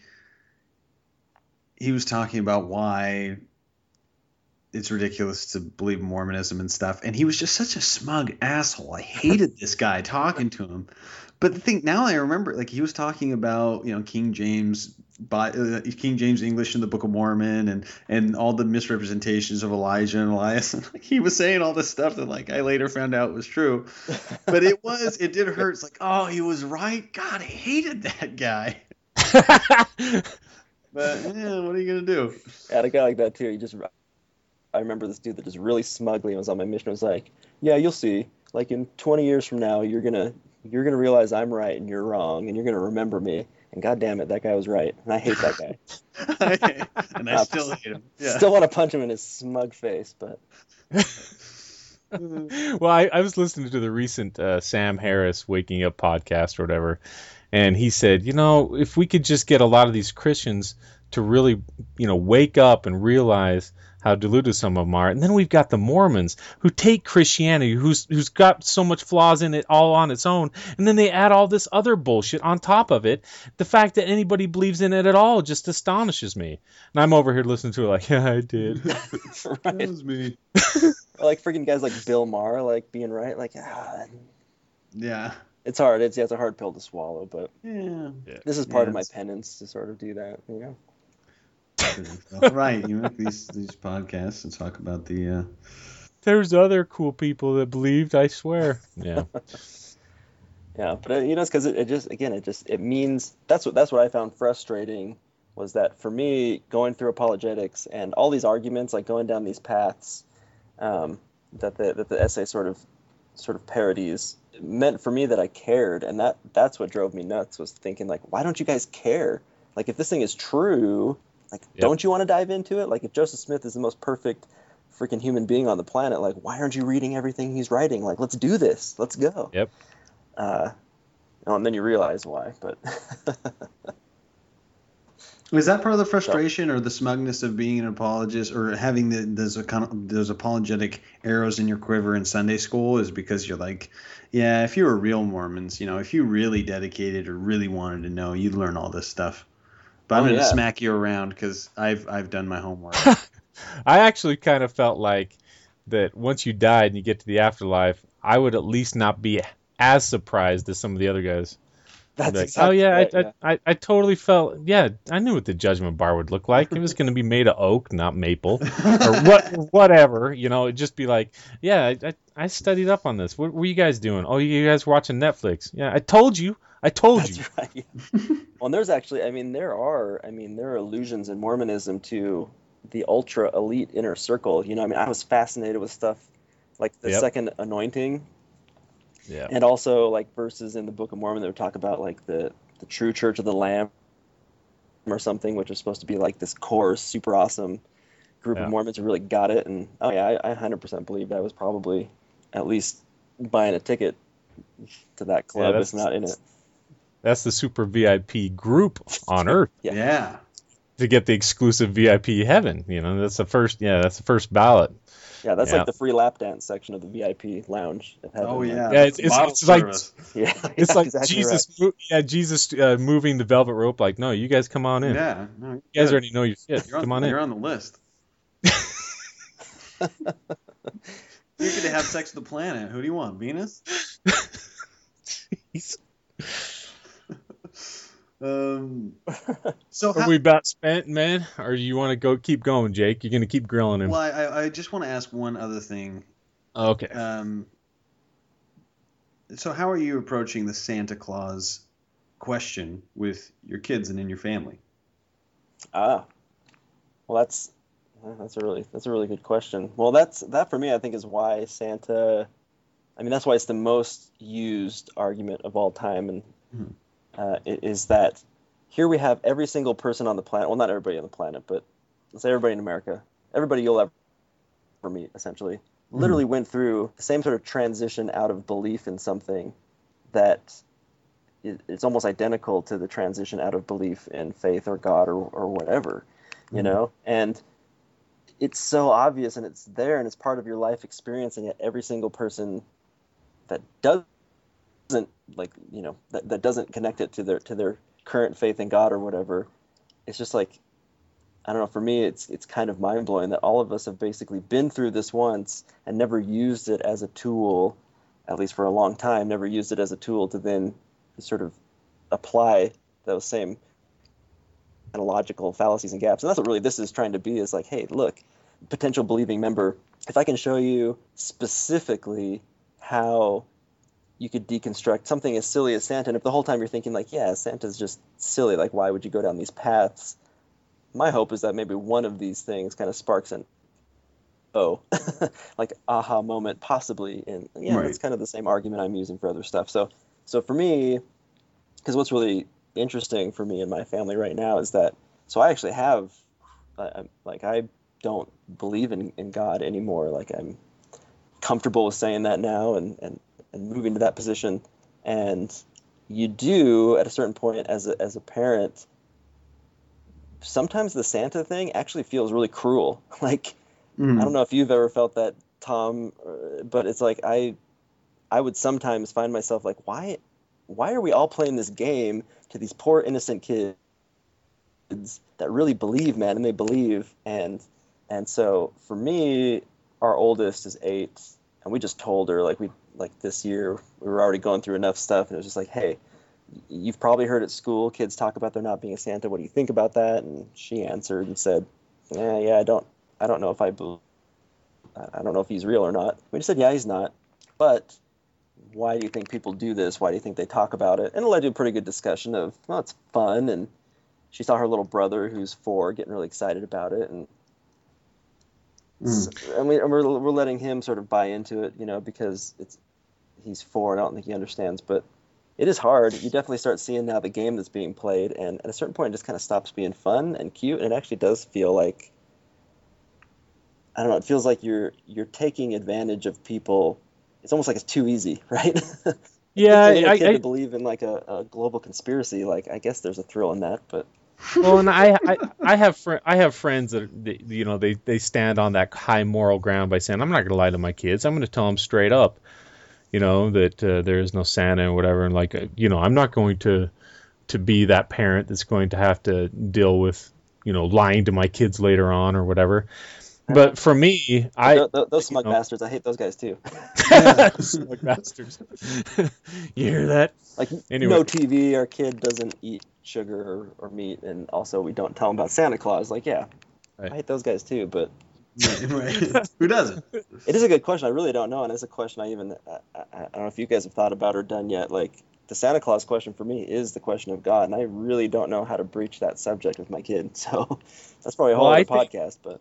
he was talking about why it's ridiculous to believe Mormonism and stuff. And he was just such a smug asshole. I hated this guy talking to him. But the thing now I remember, like he was talking about, you know, King James, uh, King James English in the Book of Mormon, and and all the misrepresentations of Elijah and Elias. And like, he was saying all this stuff that like I later found out was true. But it was, it did hurt. It's like, oh, he was right. God, I hated that guy. but yeah, what are you gonna do? Had a guy like that too. You just, I remember this dude that just really smugly was on my mission was like, yeah, you'll see. Like in 20 years from now, you're gonna you're gonna realize I'm right and you're wrong, and you're gonna remember me. And god damn it, that guy was right, and I hate that guy. and I still hate him. Yeah. Still want to punch him in his smug face, but well, I, I was listening to the recent uh, Sam Harris Waking Up podcast or whatever, and he said, you know, if we could just get a lot of these Christians to really, you know, wake up and realize how deluded some of them are, and then we've got the Mormons who take Christianity, who's who's got so much flaws in it all on its own, and then they add all this other bullshit on top of it. The fact that anybody believes in it at all just astonishes me. And I'm over here listening to it like, yeah, I did. right. was me. Like freaking guys like Bill Maher, like being right, like ah, Yeah. it's hard. It's yeah, it's a hard pill to swallow, but Yeah. this is part Yeah, of my penance to sort of do that, you know. right. You make these these podcasts and talk about the. Uh, There's other cool people that believed, I swear. Yeah. Yeah, but uh, you know, it's because it, it just again, it just it means that's what that's what I found frustrating was that for me going through apologetics and all these arguments, like going down these paths, um, that the that the essay sort of sort of parodies meant for me that I cared, and that that's what drove me nuts was thinking like, why don't you guys care? Like if this thing is true, like Yep. don't you want to dive into it? Like if Joseph Smith is the most perfect freaking human being on the planet, like why aren't you reading everything he's writing? Like let's do this, let's go. Yep. Uh, oh, and then you realize why, but is that part of the frustration or the smugness of being an apologist or having the, those econ- those apologetic arrows in your quiver in Sunday school? Is because you're like, yeah, if you were real Mormons, you know, if you really dedicated or really wanted to know, you'd learn all this stuff. But I'm Oh, going to yeah. smack you around because I've I've done my homework. I actually kind of felt like that once you died and you get to the afterlife, I would at least not be as surprised as some of the other guys. I'd That's like, exactly oh yeah, right, I, yeah. I, I, I totally felt yeah, I knew what the judgment bar would look like. It was going to be made of oak, not maple, or what, whatever. You know, it'd just be like, yeah, I, I, I studied up on this. What were you guys doing? Oh, you guys watching Netflix? Yeah, I told you, I told you. That's right. well, and there's actually, I mean, there are, I mean, there are allusions in Mormonism to the ultra elite inner circle. You know, I mean, I was fascinated with stuff like the Yep. second anointing, Yeah. and also like verses in the Book of Mormon that would talk about like the the true Church of the Lamb or something, which is supposed to be like this core, super awesome group Yeah. of Mormons who really got it. And oh yeah, I, I 100% believed I was probably at least buying a ticket to that club, that's- if not in it. That's the super VIP group on Earth. Yeah. Yeah. To get the exclusive VIP heaven, you know, that's the first. Yeah, that's the first ballot. Yeah, that's Yeah. like the free lap dance section of the VIP lounge. At heaven. Oh, like- yeah. Yeah, it's, it's, it's like service. Yeah, it's yeah, like exactly Jesus. mo- yeah, Jesus uh, moving the velvet rope. Like, no, you guys come on in. Yeah. No, You guys already know your shit. You're on, come on in. You're on the list. You're going to have sex with the planet. Who do you want? Venus? Um, so Are how, we about spent, man? Or do you want to go keep going, Jake? You're gonna keep grilling him. well, I, I just want to ask one other thing. Okay. Um, so how are you approaching the Santa Claus question with your kids and in your family? Ah, well, that's that's a really that's a really good question. Well, that's that for me. I think is why Santa. I mean, that's why it's the most used argument of all time, and Mhm. Uh, is that here we have every single person on the planet. Well, not everybody on the planet, but let's say everybody in America, everybody you'll ever meet, essentially, literally went through the same sort of transition out of belief in something that it's almost identical to the transition out of belief in faith or God or, or whatever, you Mhm. know? And it's so obvious and it's there and it's part of your life experience, and yet every single person that doesn't like you know that, that doesn't connect it to their to their current faith in God or whatever, it's just like I don't know. For me, it's it's kind of mind blowing that all of us have basically been through this once and never used it as a tool, at least for a long time. Never used it as a tool to then sort of apply those same analogical fallacies and gaps. And that's what really this is trying to be. Is like, hey, look, potential believing member. If I can show you specifically how you could deconstruct something as silly as Santa, and if the whole time you're thinking like, yeah, Santa's just silly. Like, why would you go down these paths? my hope is that maybe one of these things kind of sparks an oh like aha moment possibly and yeah Right. that's kind of the same argument i'm using for other stuff so so for me because what's really interesting for me and my family right now is that so i actually have I'm, like i don't believe in, in god anymore like i'm comfortable with saying that now and, and and moving to that position and you do at a certain point as a, as a parent sometimes the Santa thing actually feels really cruel. Like Mm. I don't know if you've ever felt that, Tom, uh, but it's like I I would sometimes find myself like, why why are we all playing this game to these poor innocent kids that really believe, man, and they believe, and and so for me, our oldest is eight, and we just told her like we like this year we were already going through enough stuff, and it was just like, hey, you've probably heard at school kids talk about there not being a Santa. What do you think about that? And she answered and said, Yeah, yeah, I don't, I don't know if I, bel- I I don't know if he's real or not. We just said, Yeah, he's not. But why do you think people do this? Why do you think they talk about it? And it led to a pretty good discussion of, well, it's fun. And she saw her little brother, who's four, getting really excited about it, and Mm. and, we, and we're, we're letting him sort of buy into it, you know, because it's he's four. and I don't think he understands, but it is hard. You definitely start seeing now the game that's being played, and at a certain point, it just kind of stops being fun and cute, and it actually does feel like I don't know. It feels like you're you're taking advantage of people. It's almost like it's too easy, right? Yeah, If you get a I- kid I- believe in like a, a global conspiracy. Like I guess there's a thrill in that, but well, and I, I, I have fr- I have friends that that, you know they, they stand on that high moral ground by saying I'm not going to lie to my kids. I'm going to tell them straight up, you know, that uh, there is no Santa and whatever. And like, uh, you know, I'm not going to to be that parent that's going to have to deal with you know lying to my kids later on or whatever. But for me, I Th- th- those smug know. bastards, I hate those guys too. Smug bastards. you hear that? Like Anyway. no TV, our kid doesn't eat sugar or, or meat, and also we don't tell him about Santa Claus. Like, yeah, I hate those guys too. But Who doesn't? it is a good question. I really don't know, and it's a question I even I, I, I don't know if you guys have thought about or done yet. Like the Santa Claus question for me is the question of God, and I really don't know how to breach that subject with my kid. So that's probably a whole Well, I other think- podcast. But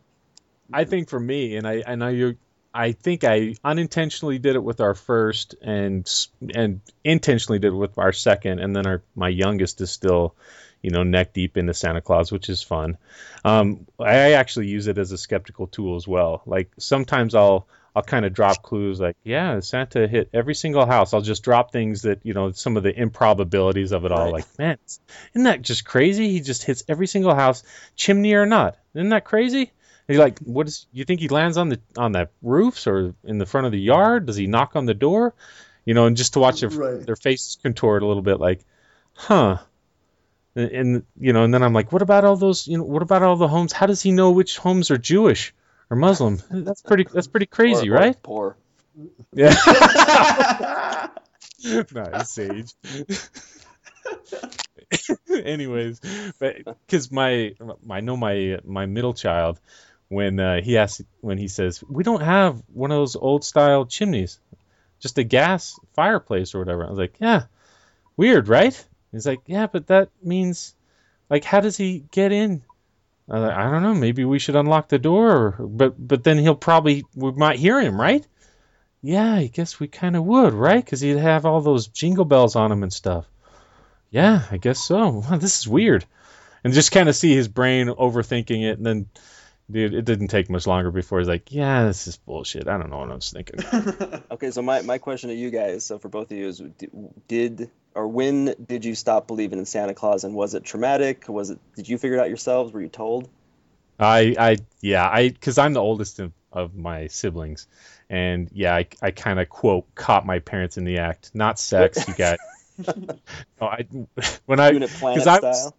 I think for me, and I I know you, I think I unintentionally did it with our first, and and intentionally did it with our second, and then our my youngest is still, you know, neck deep into Santa Claus, which is fun. Um, I actually use it as a skeptical tool as well. Like sometimes I'll I'll kind of drop clues like, yeah, Santa hit every single house. I'll just drop things that, you know, some of the improbabilities of it all. Right. Like, man, isn't that just crazy? He just hits every single house, chimney or not. Isn't that crazy? And you're like, what is? You think he lands on the on the roofs or in the front of the yard? Does he knock on the door? You know, and just to watch their Right. their faces contort a little bit, like, huh. And, and you know, and then I'm like, what about all those? You know, what about all the homes? How does he know which homes are Jewish or Muslim? That's pretty. That's pretty crazy, Or- or right? Poor. Yeah. nice, Sage. Anyways, but because my, I know my my middle child, when uh, he asks, when he says, we don't have one of those old style chimneys, just a gas fireplace or whatever. I was like, yeah, weird, right? He's like, yeah, but that means, like, how does he get in? I like, I don't know. Maybe we should unlock the door, or, but but then he'll probably we might hear him, right? Yeah, I guess we kind of would, right? Because he'd have all those jingle bells on him and stuff. Yeah, I guess so. This is weird. And just kind of see his brain overthinking it, and then, dude, it didn't take much longer before he's like, "Yeah, this is bullshit. I don't know what I was thinking." Okay, so my, my question to you guys, so for both of you, is did or when did you stop believing in Santa Claus, and was it traumatic? Was it? Did you figure it out yourselves? Were you told? I, I, yeah, I, because I'm the oldest of, of my siblings, and yeah, I, I kind of quote caught my parents in the act, not sex. You got. no, I when I Doing it planet because I was,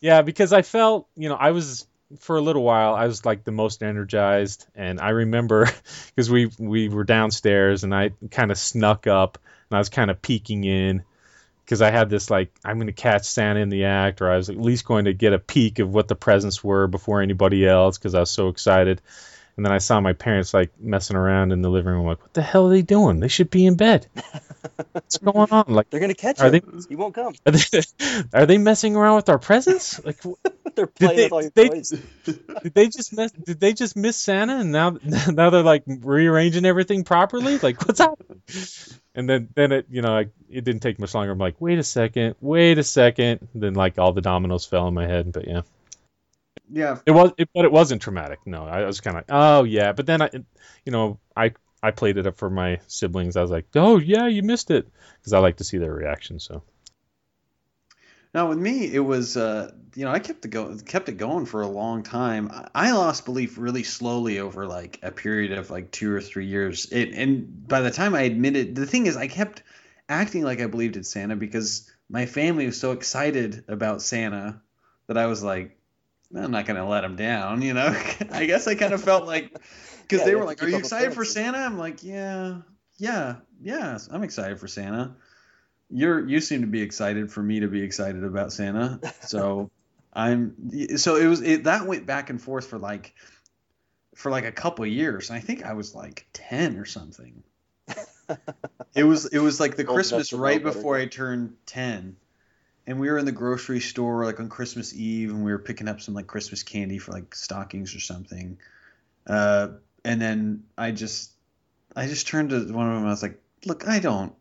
yeah, because I felt, you know, I was for a little while, I was like the most energized, and I remember because we we were downstairs, and I kind of snuck up, and I was kind of peeking in because I had this like I'm going to catch Santa in the act, or I was at least going to get a peek of what the presents were before anybody else because I was so excited. And then I saw my parents like messing around in the living room, like, what the hell are they doing? They should be in bed. What's going on? Like, They're gonna catch are him. they He won't come. are they, are they messing around with our presents? Like, They're playing they, with all your they, toys. did they just miss? Did they just miss Santa and now now they're like rearranging everything properly? Like, what's happening? And then then it you know like, it didn't take much longer. I'm like, wait a second, wait a second. Then like all the dominoes fell in my head. But yeah, Yeah. it was it, but it wasn't traumatic. No, I was kind of like, oh yeah. But then I you know I I played it up for my siblings. I was like, oh yeah, you missed it because I like to see their reaction. So. Now with me, it was uh, you know I kept it go kept it going for a long time. I- I lost belief really slowly over like a period of like two or three years. It, and by the time I admitted, the thing is, I kept acting like I believed in Santa because my family was so excited about Santa that I was like, I'm not gonna let him down. You know, I guess I kind of felt like because Yeah, they were like, "Are you excited for. Santa?" I'm like, "Yeah, yeah, yeah, I'm excited for Santa." You're you seem to be excited for me to be excited about Santa, so I'm so it was it that went back and forth for like for like a couple of years. And I think I was like ten or something. it was it was like the Christmas right before I turned ten, and we were in the grocery store like on Christmas Eve, and we were picking up some like Christmas candy for like stockings or something. Uh, and then I just I just turned to one of them. and I was like, "Look, I don't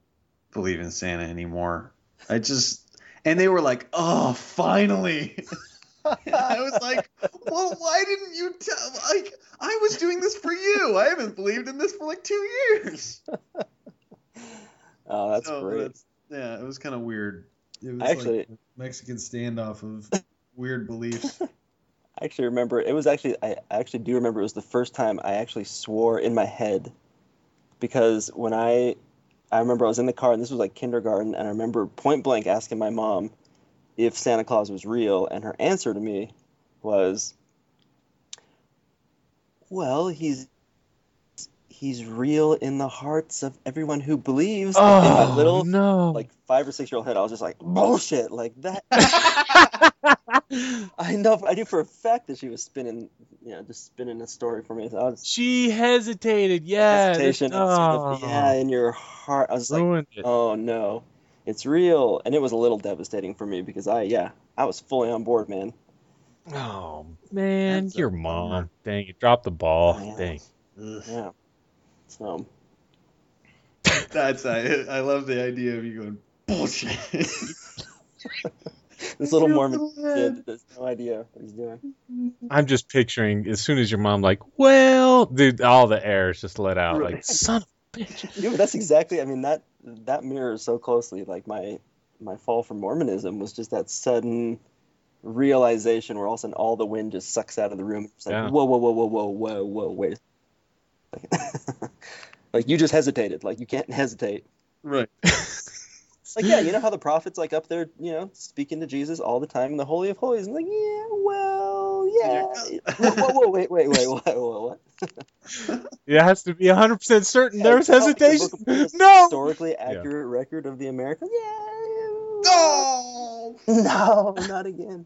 believe in Santa anymore. I just." And they were like, "Oh, finally!" I was like, "Well, why didn't you tell? Like, I was doing this for you. I haven't believed in this for like two years." Oh, that's So great. that's- yeah, it was kind of weird. It was Actually- like a Mexican standoff of weird beliefs. I actually remember it was actually I actually do remember it was the first time I actually swore in my head because when I I remember I was in the car and this was like kindergarten and I remember point blank asking my mom if Santa Claus was real and her answer to me was well he's he's real in the hearts of everyone who believes in my Oh, little no. like five or six year old head I was just like bullshit like that I know I knew for a fact that she was spinning, you know, just spinning a story for me. So I was She hesitated. Yeah. hesitation, that's- and sort of, yeah, oh. in your heart. I was Ruined like, it. oh no, it's real, and it was a little devastating for me because I, yeah, I was fully on board, man. Oh man, That's a your mom. Dang, you dropped the ball. Yeah. Dang. Yeah. So That's I, I love the idea of you going bullshit. this little Mormon kid has no idea what he's doing. I'm just picturing as soon as your mom like, well, dude, all the air is just let out. Like, Right. son. Yeah, but that's exactly. I mean that that mirrors so closely. Like my my fall from Mormonism was just that sudden realization where all of a sudden all the wind just sucks out of the room. It's like Yeah. whoa, whoa, whoa, whoa, whoa, whoa, whoa, wait. A second. like you just hesitated. Like you can't hesitate. Right. Like yeah, you know how the prophets like up there, you know, speaking to Jesus all the time in the Holy of Holies. And like yeah, well, yeah. whoa, whoa, whoa, wait, wait, wait, whoa, whoa, what? It has to be 100% certain. There's Tell me the hesitation. Book of Mormon is a No. Historically accurate record of the Americans. Yeah. No. No, not again.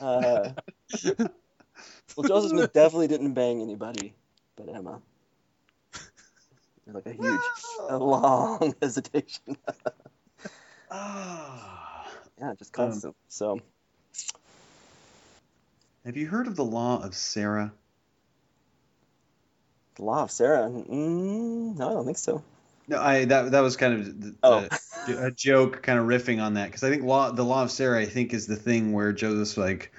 Uh, well, Joseph Smith definitely didn't bang anybody, but Emma. Like a huge, a long hesitation. Ah. Yeah, just constant. so, Have you heard of the law of Sarah? the law of Sarah. Mm, no, I don't think so. No, I that that was kind of the, Oh. the- a joke, kind of riffing on that because I think law the law of Sarah I think is the thing where Joseph's like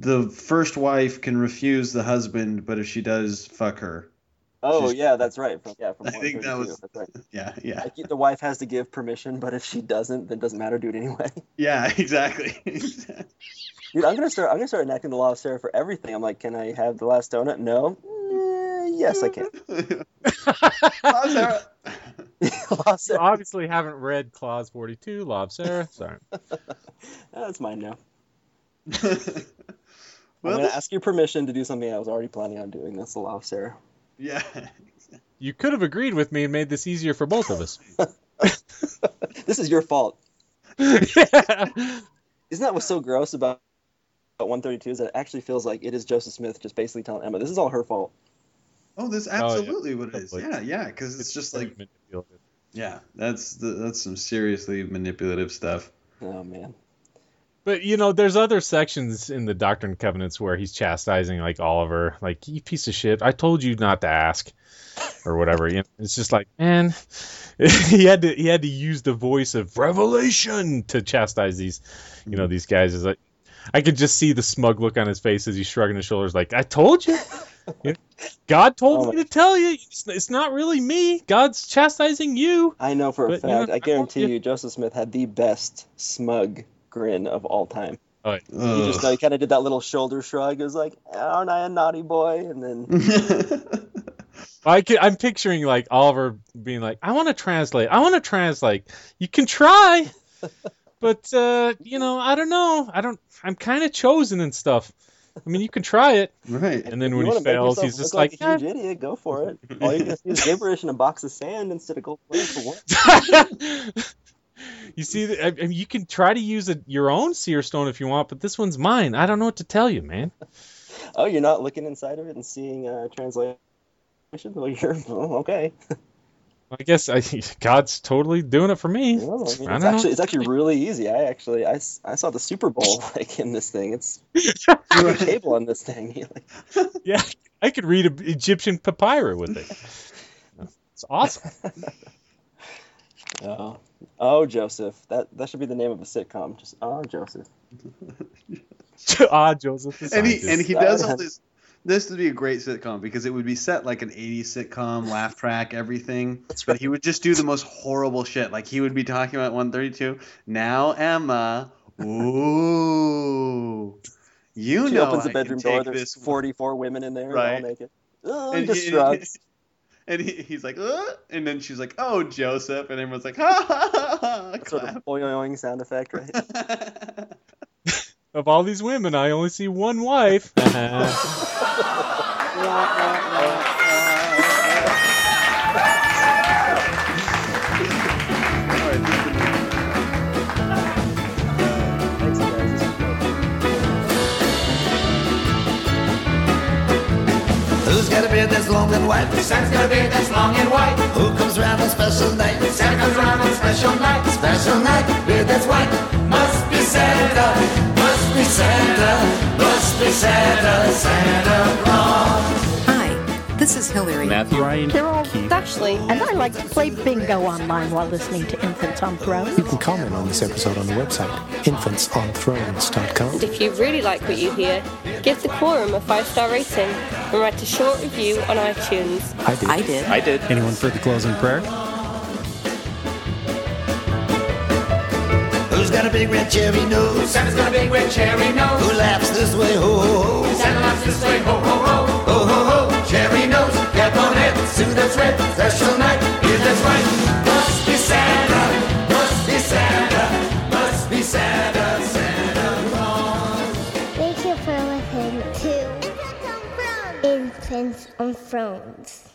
the first wife can refuse the husband, but if she does, fuck her. Oh She's- yeah, that's right. From, yeah, from I think that was- right. Yeah, yeah, Like, the wife has to give permission, but if she doesn't, then it doesn't matter. Do it anyway. yeah, exactly. Dude, I'm gonna start. I'm gonna start enacting the law of Sarah for everything. I'm like, can I have the last donut? No. Eh, yes, I can. Law of Sarah. law of You obviously haven't read Clause 42, Law of Sarah. Sorry. That's mine now. Well, I'm gonna ask your permission to do something I was already planning on doing. That's the law of Sarah. Yeah. You could have agreed with me and made this easier for both of us. This is your fault. Isn't that what's so gross about, about 132? Is that it actually feels like it is Joseph Smith just basically telling Emma this is all her fault. Oh, that's oh, yeah. absolutely what it is. Totally. Yeah, yeah, because it's just like yeah, that's the, that's some seriously manipulative stuff. Oh man. But you know, there's other sections in the Doctrine and Covenants where he's chastising like Oliver, like you piece of shit. I told you not to ask, or whatever. You know, it's just like, man, he had to he had to use the voice of revelation to chastise these, you know, mm-hmm. these guys. Is like, I could just see the smug look on his face as he's shrugging his shoulders, like, I told you. You know, God told Oh me to tell you. It's, it's not really me. God's chastising you. I know for a But, you know, fact. I I guarantee told you, Joseph Smith had the best smug grin of all time. Oh, He just he kind of did that little shoulder shrug. It was like, "Aren't I a naughty boy?" And then I can, I'm picturing like Oliver being like, "I want to translate. I want to translate. You can try, but uh, you know, I don't know. I don't. I'm kind of chosen and stuff. I mean, you can try it." Right. And then If when he fails, he's just look like, like, a huge idiot. Go for it. All you're gonna see is gibberish and a box of sand instead of gold for once. "You see, the- I, I mean, you can try to use a, your own seer stone if you want, but this one's mine. I don't know what to tell you, man." Oh, you're not looking inside of it and seeing uh, translation. Well, you're oh, okay. I guess I, God's totally doing it for me. I mean, I it's actually it's actually really easy. I actually I saw the Super Bowl like in this thing. It's a cable on this thing. Yeah, I could read a Egyptian papyrus with it. It's awesome. oh, oh, Joseph. That that should be the name of a sitcom. Just oh, Joseph. ah, Joseph. and he and he does all this. This would be a great sitcom because it would be set like an 80s sitcom, laugh track, everything. That's But he would just do the most horrible shit. Like he would be talking about 132. Now Emma, ooh, you she know opens the I can bedroom door. take There's this 44 women in there, Right. all naked. Oh, And just he- shrugs. And he, he's like, uh, and then she's like, oh, Joseph, and everyone's like, ha ha ha ha. Sort of boing sound effect, right? Of all these women, I only see one wife. beard that's long and white? Santa's got a beard that's long and white. Who comes around on special night? Santa comes around on special night. Special night, beard that's white. Must be Santa. Must be Santa. Must be Santa. Santa Claus. Hi, this is Hillary, Matthew, Ryan, Carol, Keith, Ashley, and I like to play bingo online while listening to Infants on Thrones. You can comment on this episode on the website, infantsonthrones.com. And if you really like what you hear, give the quorum a five star rating and write a short review on iTunes. I did. I did. I did. Anyone for the closing prayer? Who's got a big red cherry nose? Santa's got a big red cherry nose. Who laughs this way? Ho, ho, ho. Santa laughs this way, ho, ho, ho. Cherry nose, cap on head, suit that's red, special night, is that's right. Must be Santa, must be Santa, must be Santa, Santa Claus. Thank you for listening to Infants on Thrones.